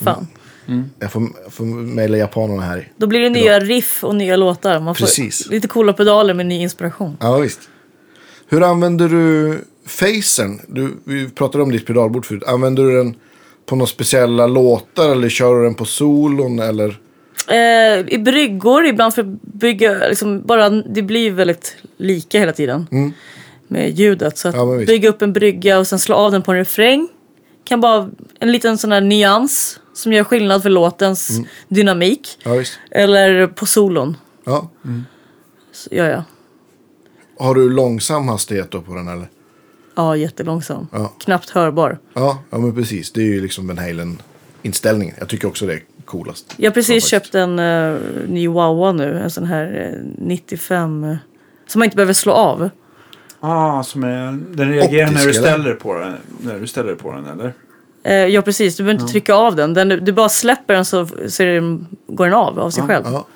fan. Jag får, jag får mejla japanerna här. Då blir det nya riff och nya låtar. Man får Precis. lite coola pedaler med ny inspiration. Ja, visst. Hur använder du facern? Du, vi pratade om ditt pedalbord förut. Använder du den på några speciella låtar eller kör du den på solon eller? Eh, I bryggor, ibland för att bygga, liksom bara, det blir väldigt lika hela tiden. Med ljudet. Så att Ja, bygga upp en brygga och sen slå av den på en refräng. Kan bara en liten sån här nyans som gör skillnad för låtens Mm. dynamik. Ja, visst. Eller på solon. Ja. Så gör jag. Har du långsam hastighet då på den eller? Ja, jättelångsam. Ja. Knappt hörbar. Ja, ja men precis. Det är ju liksom Van Halen-inställningen. Jag tycker också det är coolast. Jag har precis faktiskt. köpt en uh, ny Wawa nu. En sån här eh, 95. eh, som man inte behöver slå av. Ah, som är, den reagerar när du, Optisk, ställer på den, när du ställer på den, eller? Eh, ja, precis. Du behöver inte trycka av den. den. Du bara släpper den så, så är den, går den av av sig själv. Ja,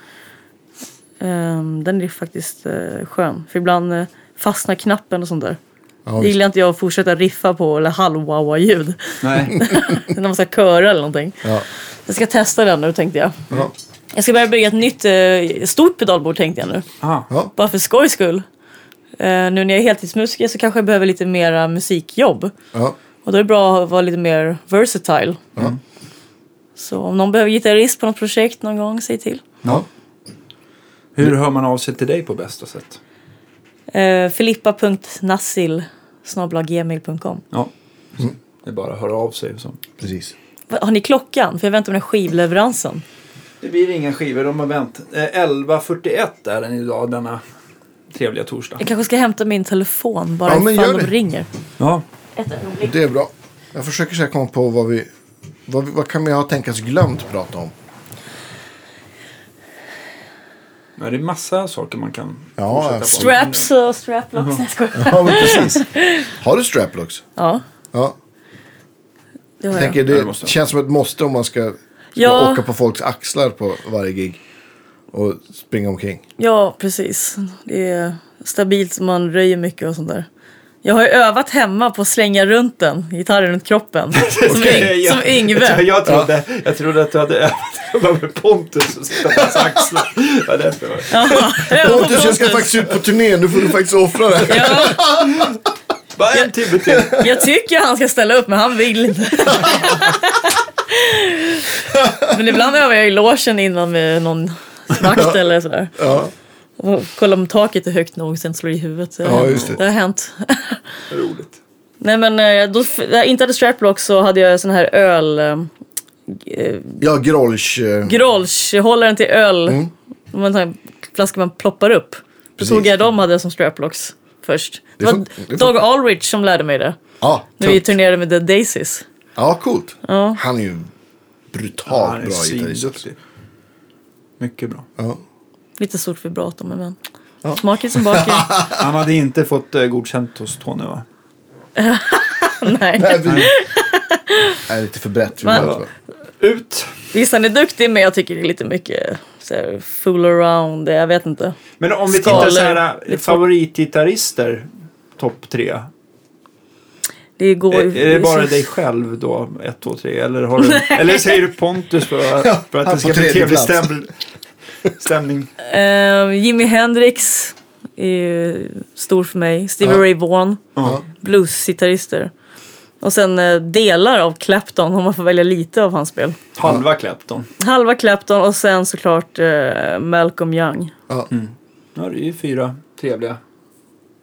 Ehm, den är faktiskt uh, skön. För ibland eh, fastnar knappen och sånt där. ja, Det gillar inte jag att fortsätta riffa på eller halv-wawa-ljud. Nej. När man ska köra eller någonting. ja. Jag ska testa den nu tänkte jag. Ja. Jag ska börja bygga ett nytt eh, stort pedalbord tänkte jag nu. Ja. Bara för skojs skull. Eh, nu när jag är heltidsmusiker så kanske jag behöver lite mera musikjobb. Ja. Och då är det bra att vara lite mer versatile. Ja. Så om någon behöver gitarrist på något projekt någon gång, säg till. Ja. hur hör man av sig till dig på bästa sätt? Eh, Filippa.nassil gmail.com Ja. Det är bara att höra av sig så. Precis. Har ni klockan? För jag väntar på den här skivleveransen. Det blir inga skivor, de har vänt. Eh, 11.41 är den idag, denna trevliga torsdag. Jag kanske ska hämta min telefon bara Ja, men ifall gör de det. ringer. Ja. Ett ögonblick. Det är bra. Jag försöker så här komma på vad vi... Vad, vad kan vi ha tänkas glömt prata om? ja, det är massa saker man kan Ja, fortsätta på. Straps och straplocks. Nej, jag skojar. Ja, men precis. Har du straplocks? Ja, Ja. det har Jag jag. tänker, Ja, det det måste jag. känns som ett måste om man ska, ska Ja. åka på folks axlar på varje gig. Och springa omkring. Ja, precis. Det är stabilt, man röjer mycket och sånt där. Jag har ju övat hemma på att slänga runt den, gitarren runt kroppen. Som, Yng- jag- som Yngve. Jag trodde, jag trodde att du hade övat med Pontus och sitta på hans axlar. Ja, därför var det. Ja, jag Pontus, jag ska faktiskt ut på turné. Nu får du faktiskt offra det. Ja, Bara en timme till. jag tycker han ska ställa upp, men han vill inte. Men ibland övar jag i logen innan med någon vakt eller sådär. Ja. Och kolla om taket är högt nog, sen slår i huvudet. Det, har Ja, hänt. just det. det har hänt. Roligt. Nej men eh, då, jag inte hade straplock så hade jag sån här öl... eh, eh, Ja, Grolsch. eh, Grolsch-hållaren till öl. Mm. En sån här flaska man ploppar upp. Då Precis. tog jag dem hade som straplocks först. Det, Det var det Doug Ulrich som lärde mig det. Ja, När vi turnerade med The Daisies. Ja, coolt. Ja. Han är ju Ja, brutalt han är bra gitarrist. Mycket bra. Ja. Lite stort vibrato men. Ja. Smak är som baken. Han hade inte fått uh, godkänt hos Tony va? Nej. Nej, vi... Nej, lite för brett. Men-. Ut! Visst han är duktig men jag tycker det är lite mycket så här, fool around. Jag vet inte. Men om vi Skalor. tittar så här, äh, favoritgitarrister, topp tre. Det går Är, är det bara dig själv då, ett, två, tre? Eller, har du, eller säger du Pontus för, att- för att han det ska bli trevlig stäm, stämning? Eh, Jimi Hendrix är ju stor för mig. Stevie. Ray Vaughan. Ja. Blues-gitarrister. Och sen eh, delar av Clapton om man får välja lite av hans spel. Halva Clapton. Halva Clapton och sen såklart eh, Malcolm Young. Ja. Ja, det är ju fyra trevliga.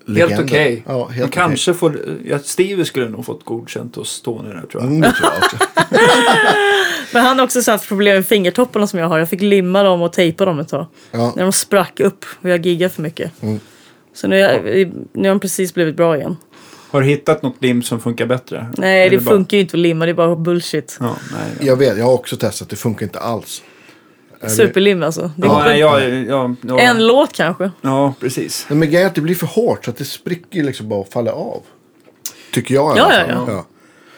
Legender. Helt okej. Ja, helt Man okej. kanske får, ja, Stevie skulle nog fått godkänt hos Tony där tror jag. Mm, tror jag. Men han har också så haft problem med fingertopparna som jag har. Jag fick limma dem och tejpa dem ett tag. Ja. När de sprack upp och jag giggade för mycket. Mm. Så nu, är jag, nu har de precis blivit bra igen. Har du hittat något lim som funkar bättre? Nej, Eller det bara- funkar ju inte att limma. Det är bara bullshit. Ja, nej. Jag vet, jag har också testat. Det funkar inte alls. Superlim alltså. Det Ja, nej, jag, jag, jag, En låt kanske. Ja, precis. Men grejen är att det blir för hårt så att det spricker liksom bara och faller av. Tycker jag i Ja, alla ja, fall. ja.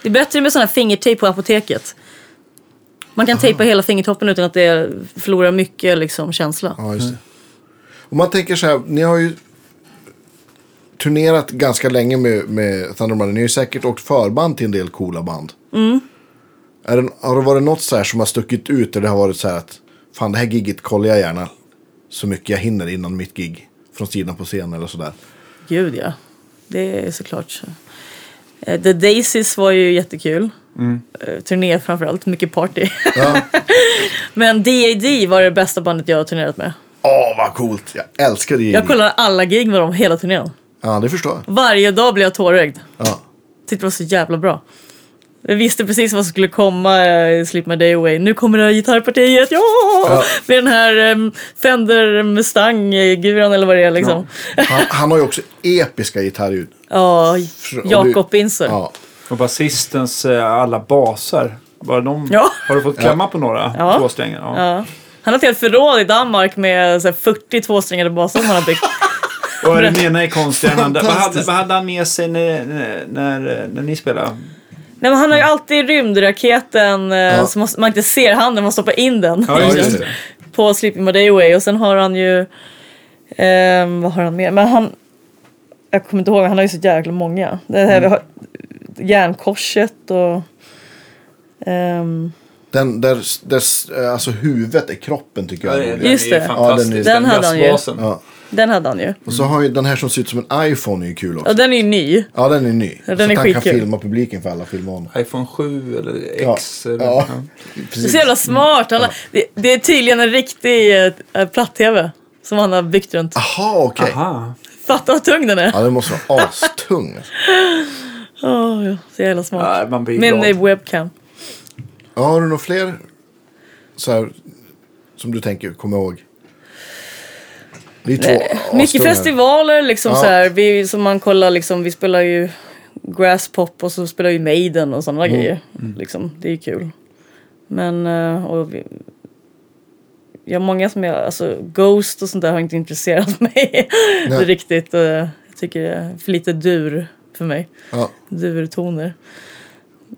Det är bättre med sån här fingertejp på apoteket. Man kan tejpa hela fingertoppen utan att det förlorar mycket liksom, känsla. Ja, just det. Om man tänker så här, ni har ju turnerat ganska länge med, med Thunder Mother. Ni har ju säkert åkt förband till en del coola band. Är det, har det varit något så här som har stuckit ut eller det har varit så här att fan det här gigget kollar jag gärna så mycket jag hinner innan mitt gig. Från sidan på scen eller sådär. Gud ja. Det är såklart så. Eh, The Daisies var ju jättekul. Eh, Turné framförallt, mycket party. Ja. Men D.A.D. var det bästa bandet jag har turnerat med. Åh, vad coolt. Jag älskar det. Jag kollade alla gig med dem hela turnén. Ja, det förstår jag. Varje dag blev jag tårögd. Ja. Tyckte det var så jävla bra. Jag visste precis vad som skulle komma i Sleep My Day Away. Nu kommer det här gitarrpartiet, ja! Ja. Med den här um, Fender Mustang-guran eller vad det är liksom. Han, han har ju också episka gitarrljud. Ja, Jakob Binzer. Ja. Och basistens eh, alla baser. Bara de, Ja. Har du fått klämma på några Ja. tvåsträngar? Ja. Ja. Han har ett helt förråd i Danmark med så här, 40 tvåsträngade basar som han har byggt. Och det ena är konstigare än andra? Vad hade, Fantastiskt. vad hade han med sig när, när, när, när ni spelade? Nej, men han har ju alltid rymdraketen eh, Ja. så man, inte ser handen, man stoppar in den. Ja, just just det. på Sleeping My Day Away och sen har han ju ehm, vad har han mer? Men han jag kommer inte ihåg, han har ju så jäkla många. Det här, Mm. vi har, järnkorset och ehm, Den där, där, alltså huvudet är kroppen tycker jag. är. Just är ju det. fantastisk. Ja, den är- Den hade han ju. Ja. Den hade han ju. Och så har ju den här som ser ut som en iPhone är ju kul också. Och den är ju ny. Ja, den är ny. Ja, den så är att han kan skitkul. filma publiken för alla filmar honom. iPhone 7 eller Ja. X. Eller, Ja. ja. Det är Precis. så jävla smart. Han har, det, det är tydligen en riktig eh, platt-tv som han har byggt runt. Jaha, okej. Aha. Fatta vad tung den är. Ja, den måste vara astung. Åh, ja, så jävla smart. Ja, man blir Min glad. eh, webcam. Ja, har du några fler så här, som du tänker, kommer ihåg? Det är två Mycket festivaler liksom Ja. så här. Vi, som man kollar liksom, vi spelar ju Grasspop och så spelar vi Maiden och sådana grejer. Liksom, det är ju kul. Men, eh, och vi, jag många som jag, alltså Ghost och sånt där har inte intresserat mig riktigt. Jag tycker det är för lite dur för mig. Ja. Durtoner.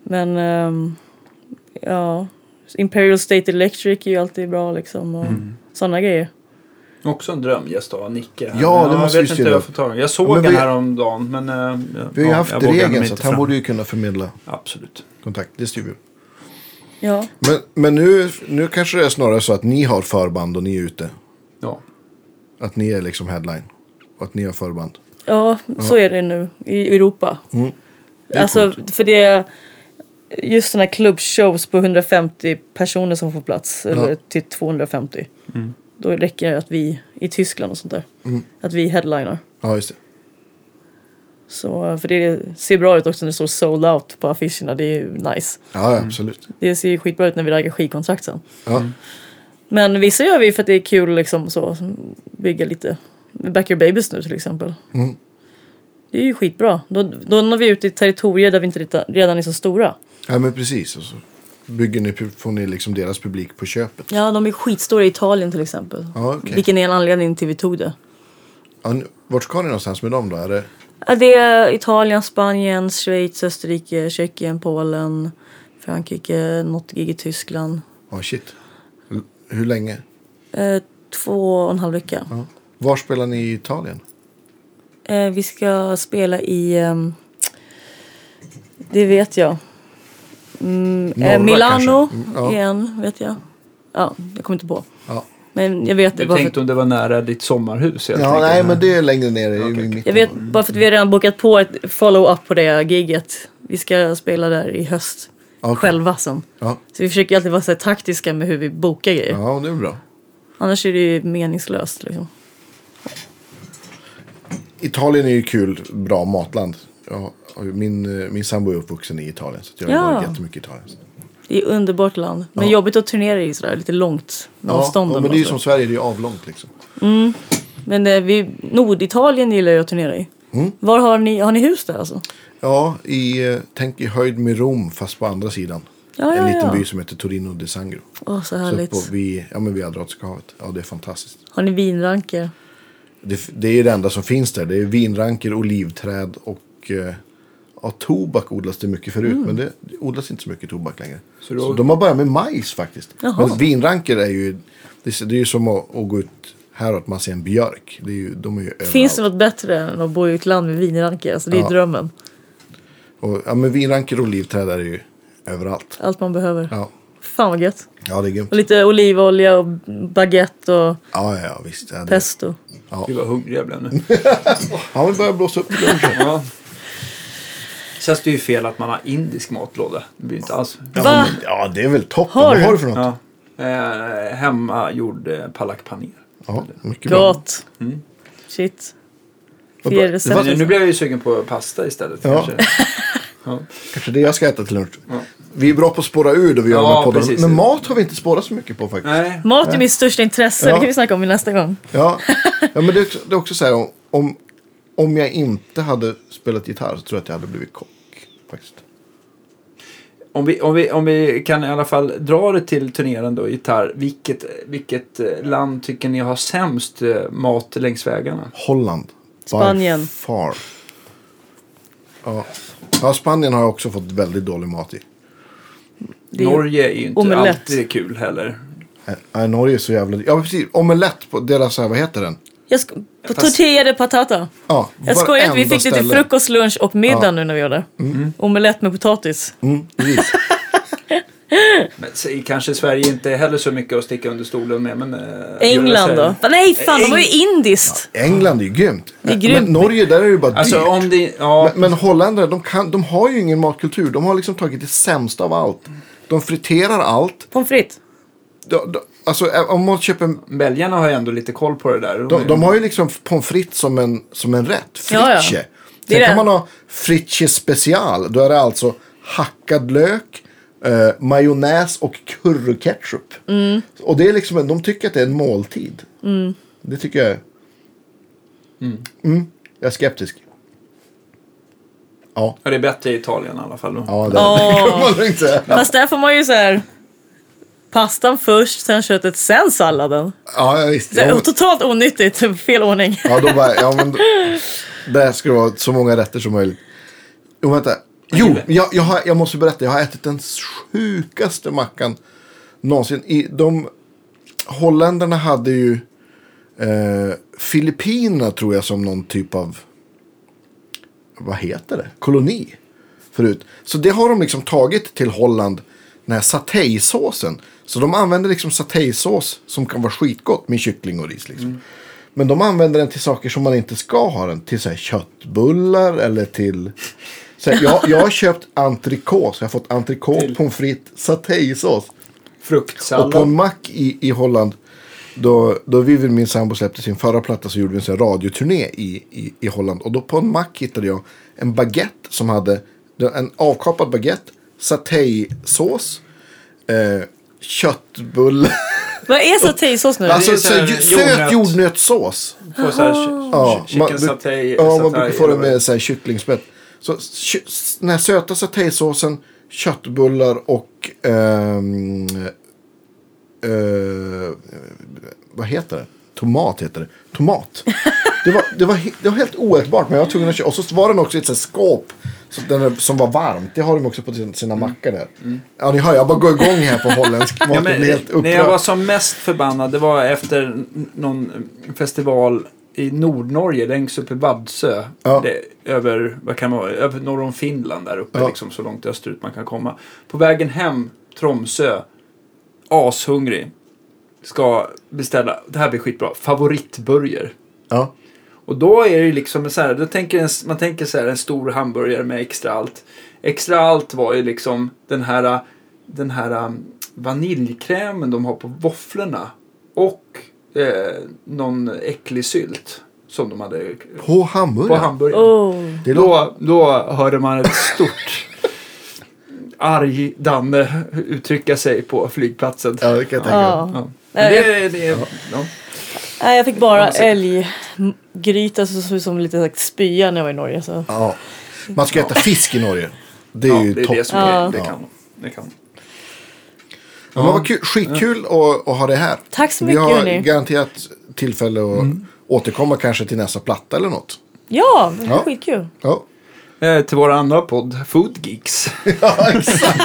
Men, ehm, ja. Imperial State Electric är ju alltid bra liksom. Och sådana grejer. Också en drömgäst av Nicke. här. Ja, det Men måste jag vi vet inte hur jag får tag. Jag såg Ja, men den vi- här om dagen men... eh, Vi har ju ja, haft regeln så att han borde ju kunna förmedla Absolut. kontakt. Det styr vi. Ja. Men, men nu, nu kanske det är snarare så att ni har förband och ni är ute. Ja. Att ni är liksom headline. Och att ni har förband. Ja, så är det nu i Europa. Mm. Alltså, för det är just sådana här klubbshows på 150 personer som får plats. Eller till 250. Mm. Då räcker det att vi, i Tyskland och sånt där, Mm. att vi headliner. Ja, just det. Så, för det ser bra ut också när det står sold out på affischerna. Det är ju nice. Ja, ja, absolut. Det ser ju skitbra ut när vi raggar skivkontrakt sen. Ja. Men vissa gör vi för att det är kul liksom så. Bygga lite. Back Your Babies nu till exempel. Mm. Det är ju skitbra. Då, då når vi ut i territorier där vi inte redan- redan är så stora. ja, men precis. Och så bygger ni, får ni liksom deras publik på köpet. Ja, de är skitstora i Italien till exempel. Ja, okej. Vilken är en anledning till vi tog det. Ja, nu- vart ska ni någonstans med dem då? Är det... Ja, det är Italien, Spanien, Schweiz, Österrike, Tjeckien, Polen, Frankrike, något gig i Tyskland. Ja, shit. L- Hur länge? Eh, två och en halv vecka. Ja. Var spelar ni i Italien? Eh, vi ska spela i... ehm, det vet jag. Mm, Norra eh, Milano? Mm, ja. igen, vet jag. Ja, jag kommer inte på. Ja, Men jag vet det Du tänkte att, om det var nära ditt sommarhus ja nej, men det är längre ner mitten. jag vet bara för att vi har redan bokat på ett follow-up på det giget. Vi ska spela där i höst. Okej. Själva sen. Ja. Så vi försöker alltid vara så här taktiska med hur vi bokar grejer. ja, det är bra. Annars är det ju meningslöst liksom. Italien är ju kul, bra matland. Ja, min, eh, min sambo är uppvuxen i Italien. Så jag har Ja. varit jättemycket i Italien. Det är underbart land. Men Ja. jobbigt att turnera i sådär, lite långt. Med Ja, men det är ju så. som Sverige, det är avlångt liksom. Men eh, vi, Norditalien gillar jag att turnera i. Mm. Var har ni, har ni hus där alltså? Ja, i, eh, tänk i höjd med Rom fast på andra sidan. Ja, en ja, liten ja. by som heter Torino de Sangro. Åh, så Så härligt. på, vid, ja, men vid Adriatiska havet. Ja, det är fantastiskt. Har ni vinranker? Det, det är det enda som finns där. Det är vinranker, olivträd och eh, ja, tobak odlas det mycket förut. Mm. Men det, odlas inte så mycket tobak längre. Så Så, då- de har börjat med majs faktiskt. Jaha. Men vinranker är ju, det, är- det är ju som att, att gå ut här och att man ser en björk. Det är ju, de är ju Finns det något bättre än att bo i ett land med vinranker? Alltså det är Ja. drömmen. Och, ja, men vinranker och olivträd är ju överallt. Allt man behöver. Ja, Fan vad gött. ja det är grymt. Och lite olivolja och baguette och Ja, ja, ja visst. Ja, det, pesto. Gud vad hungrig jag blev nu. ja, vi börjar blåsa upp lunchen. ja. Känns det ju fel att man har indisk matlåda. Det blir inte alls. Ja, Va? men, ja, det är väl toppen. Har Vad du? har du för något? Ja. Eh, hemmagjord eh, palak paneer. Ja, mycket bra. Gott. Mm. Shit. Fler nu blev jag ju sugen på pasta istället. Ja. Kanske. Ja. Kanske det jag ska äta till lunch. Vi är bra på att spåra ur då vi gör Ja, precis. Men mat har vi inte spårat så mycket på faktiskt. Nej. Mat är mitt största intresse. Ja. Det kan vi snacka om i nästa gång. Ja, ja men det är också, det är också så här om- om, om jag inte hade spelat gitarr så tror jag att jag hade blivit kock. Faktiskt. Om vi, om, vi, om vi kan i alla fall dra det till turnerande och gitarr. Vilket, vilket eh, land tycker ni har sämst eh, mat längs vägarna? Holland. By Spanien. Far. Ja. ja, Spanien har jag också fått väldigt dålig mat i. Det är Norge är ju inte omelett. alltid kul heller. Nej, Norge är så jävla... Ja, precis. Omelett på deras, vad heter den? Jag sk- på tortilla de patata. Ja, Jag skojar inte, vi fick det till ställe. frukost, lunch och middag Ja. nu när vi gjorde. Omelett med potatis. Mm. Men, kanske Sverige inte är heller så mycket att sticka under stolen med. Men, eh, England då? Nej, fan, de var ju Eng- indiskt. England är ju grymt. Det är grymt. Men Norge, där är det ju bara Alltså dyrt. om det, ja. Men, men holländare, de, kan, de har ju ingen matkultur. De har liksom tagit det sämsta av allt. De friterar allt. Pommes frites. De, de, alltså om man köper... Belgarna har ju ändå lite koll på det där. De, de har ju liksom pommes frites som en, som en rätt. Ja, ja. Fritche. Det är Sen kan det. man ha fritche special. Då är det alltså hackad lök, eh, majonnäs och curryketchup. Mm. Och det är liksom, de tycker att det är en måltid. Det tycker jag är... Mm. Jag är skeptisk. Ja, Ja, det är bättre i Italien i alla fall. Då. ja det, det kan man säga. Fast där får man ju så här pastan först, sen köttet, sen salladen. Ja, visst. Ja, men- Totalt onyttigt, fel ordning. Ja, då bara, ja men där ska det vara så många rätter som möjligt. Jo, vänta. Jo, jag, jag, har, jag måste berätta. Jag har ätit den sjukaste mackan någonsin. I, de, holländarna hade ju eh, Filippinerna tror jag som någon typ av, vad heter det, koloni förut. Så det har de liksom tagit till Holland, den här satejsåsen. Så de använder liksom satejsås som kan vara skitgott med kyckling och ris. Liksom. Men de använder den till saker som man inte ska ha den. Till så här köttbullar eller till... Så här, jag, jag har köpt entrecote. Jag har fått entrecote, pommes frites, satejsås. Och Fruktsallad. på en mack i, i Holland. Då, då Vivian, min sambo, släppte sin förra platta så gjorde vi en sån radioturné i, i, i Holland. Och då på en mack hittade jag en baguette som hade en avkapad baguette, satejsås, eh, köttbulle. Vad är satejsås nu? alltså så här söt jordnöt. jordnötssås. Får så här, ch- Ja, chicken man, satay. ja, man brukar få det med så här, kycklingspett. Så den här söta satejsåsen, köttbullar och ehm, eh, vad heter det? Tomat heter det. Tomat. Det var, det var, det var helt oätbart men jag var tvungen att köpa. Och så var den också i ett så här skåp så den som var varmt. Det har de också på sina, sina mackar där. Ja ni hör, jag bara går igång här på holländsk mat. Mm. Ja, men, helt när jag var upprörd. som mest förbannad det var efter någon festival i Nordnorge längst upp i Vadsö. Ja. Det, över, vad kan man vara, över norr om Finland där uppe Ja. liksom så långt österut man kan komma. På vägen hem, Tromsö, ashungrig. Ska beställa, det här blir skitbra, favoritburger. Ja. Och då är det ju liksom så här, då tänker en, man tänker så här en stor hamburgare med extra allt. Extra allt var ju liksom den här, den här um, vaniljkrämen de har på våfflorna. Och eh, någon äcklig sylt som de hade På på hamburgare. hamburgaren. Oh. Det låter, Då, då hörde man ett stort arg Danne uttrycka sig på flygplatsen. ja, det kan jag tänka mig. Ja. Ja. Men det, det, ja. Nej, jag fick bara älggryta som såg ut som lite sagt, spya när jag var i Norge. Så. Ja. Man ska äta fisk i Norge. Det är Ja, ju det är topp. det som Ja. är, det kan det kan. Ja, men vad kul, skitkul att, att ha det här. Tack så Vi mycket, har hörni. garanterat tillfälle att återkomma kanske till nästa platta eller något. Ja, det var Ja. skitkul. Ja, Eh, till vår andra podd, Food Geeks. ja exakt.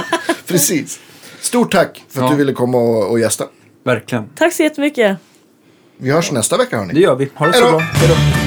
Precis. Stort tack för att Ja. du ville komma och, och gästa. Verkligen. Tack så jättemycket. Vi hörs nästa vecka hörni. Det gör vi. Ha det så då. bra. Hej då.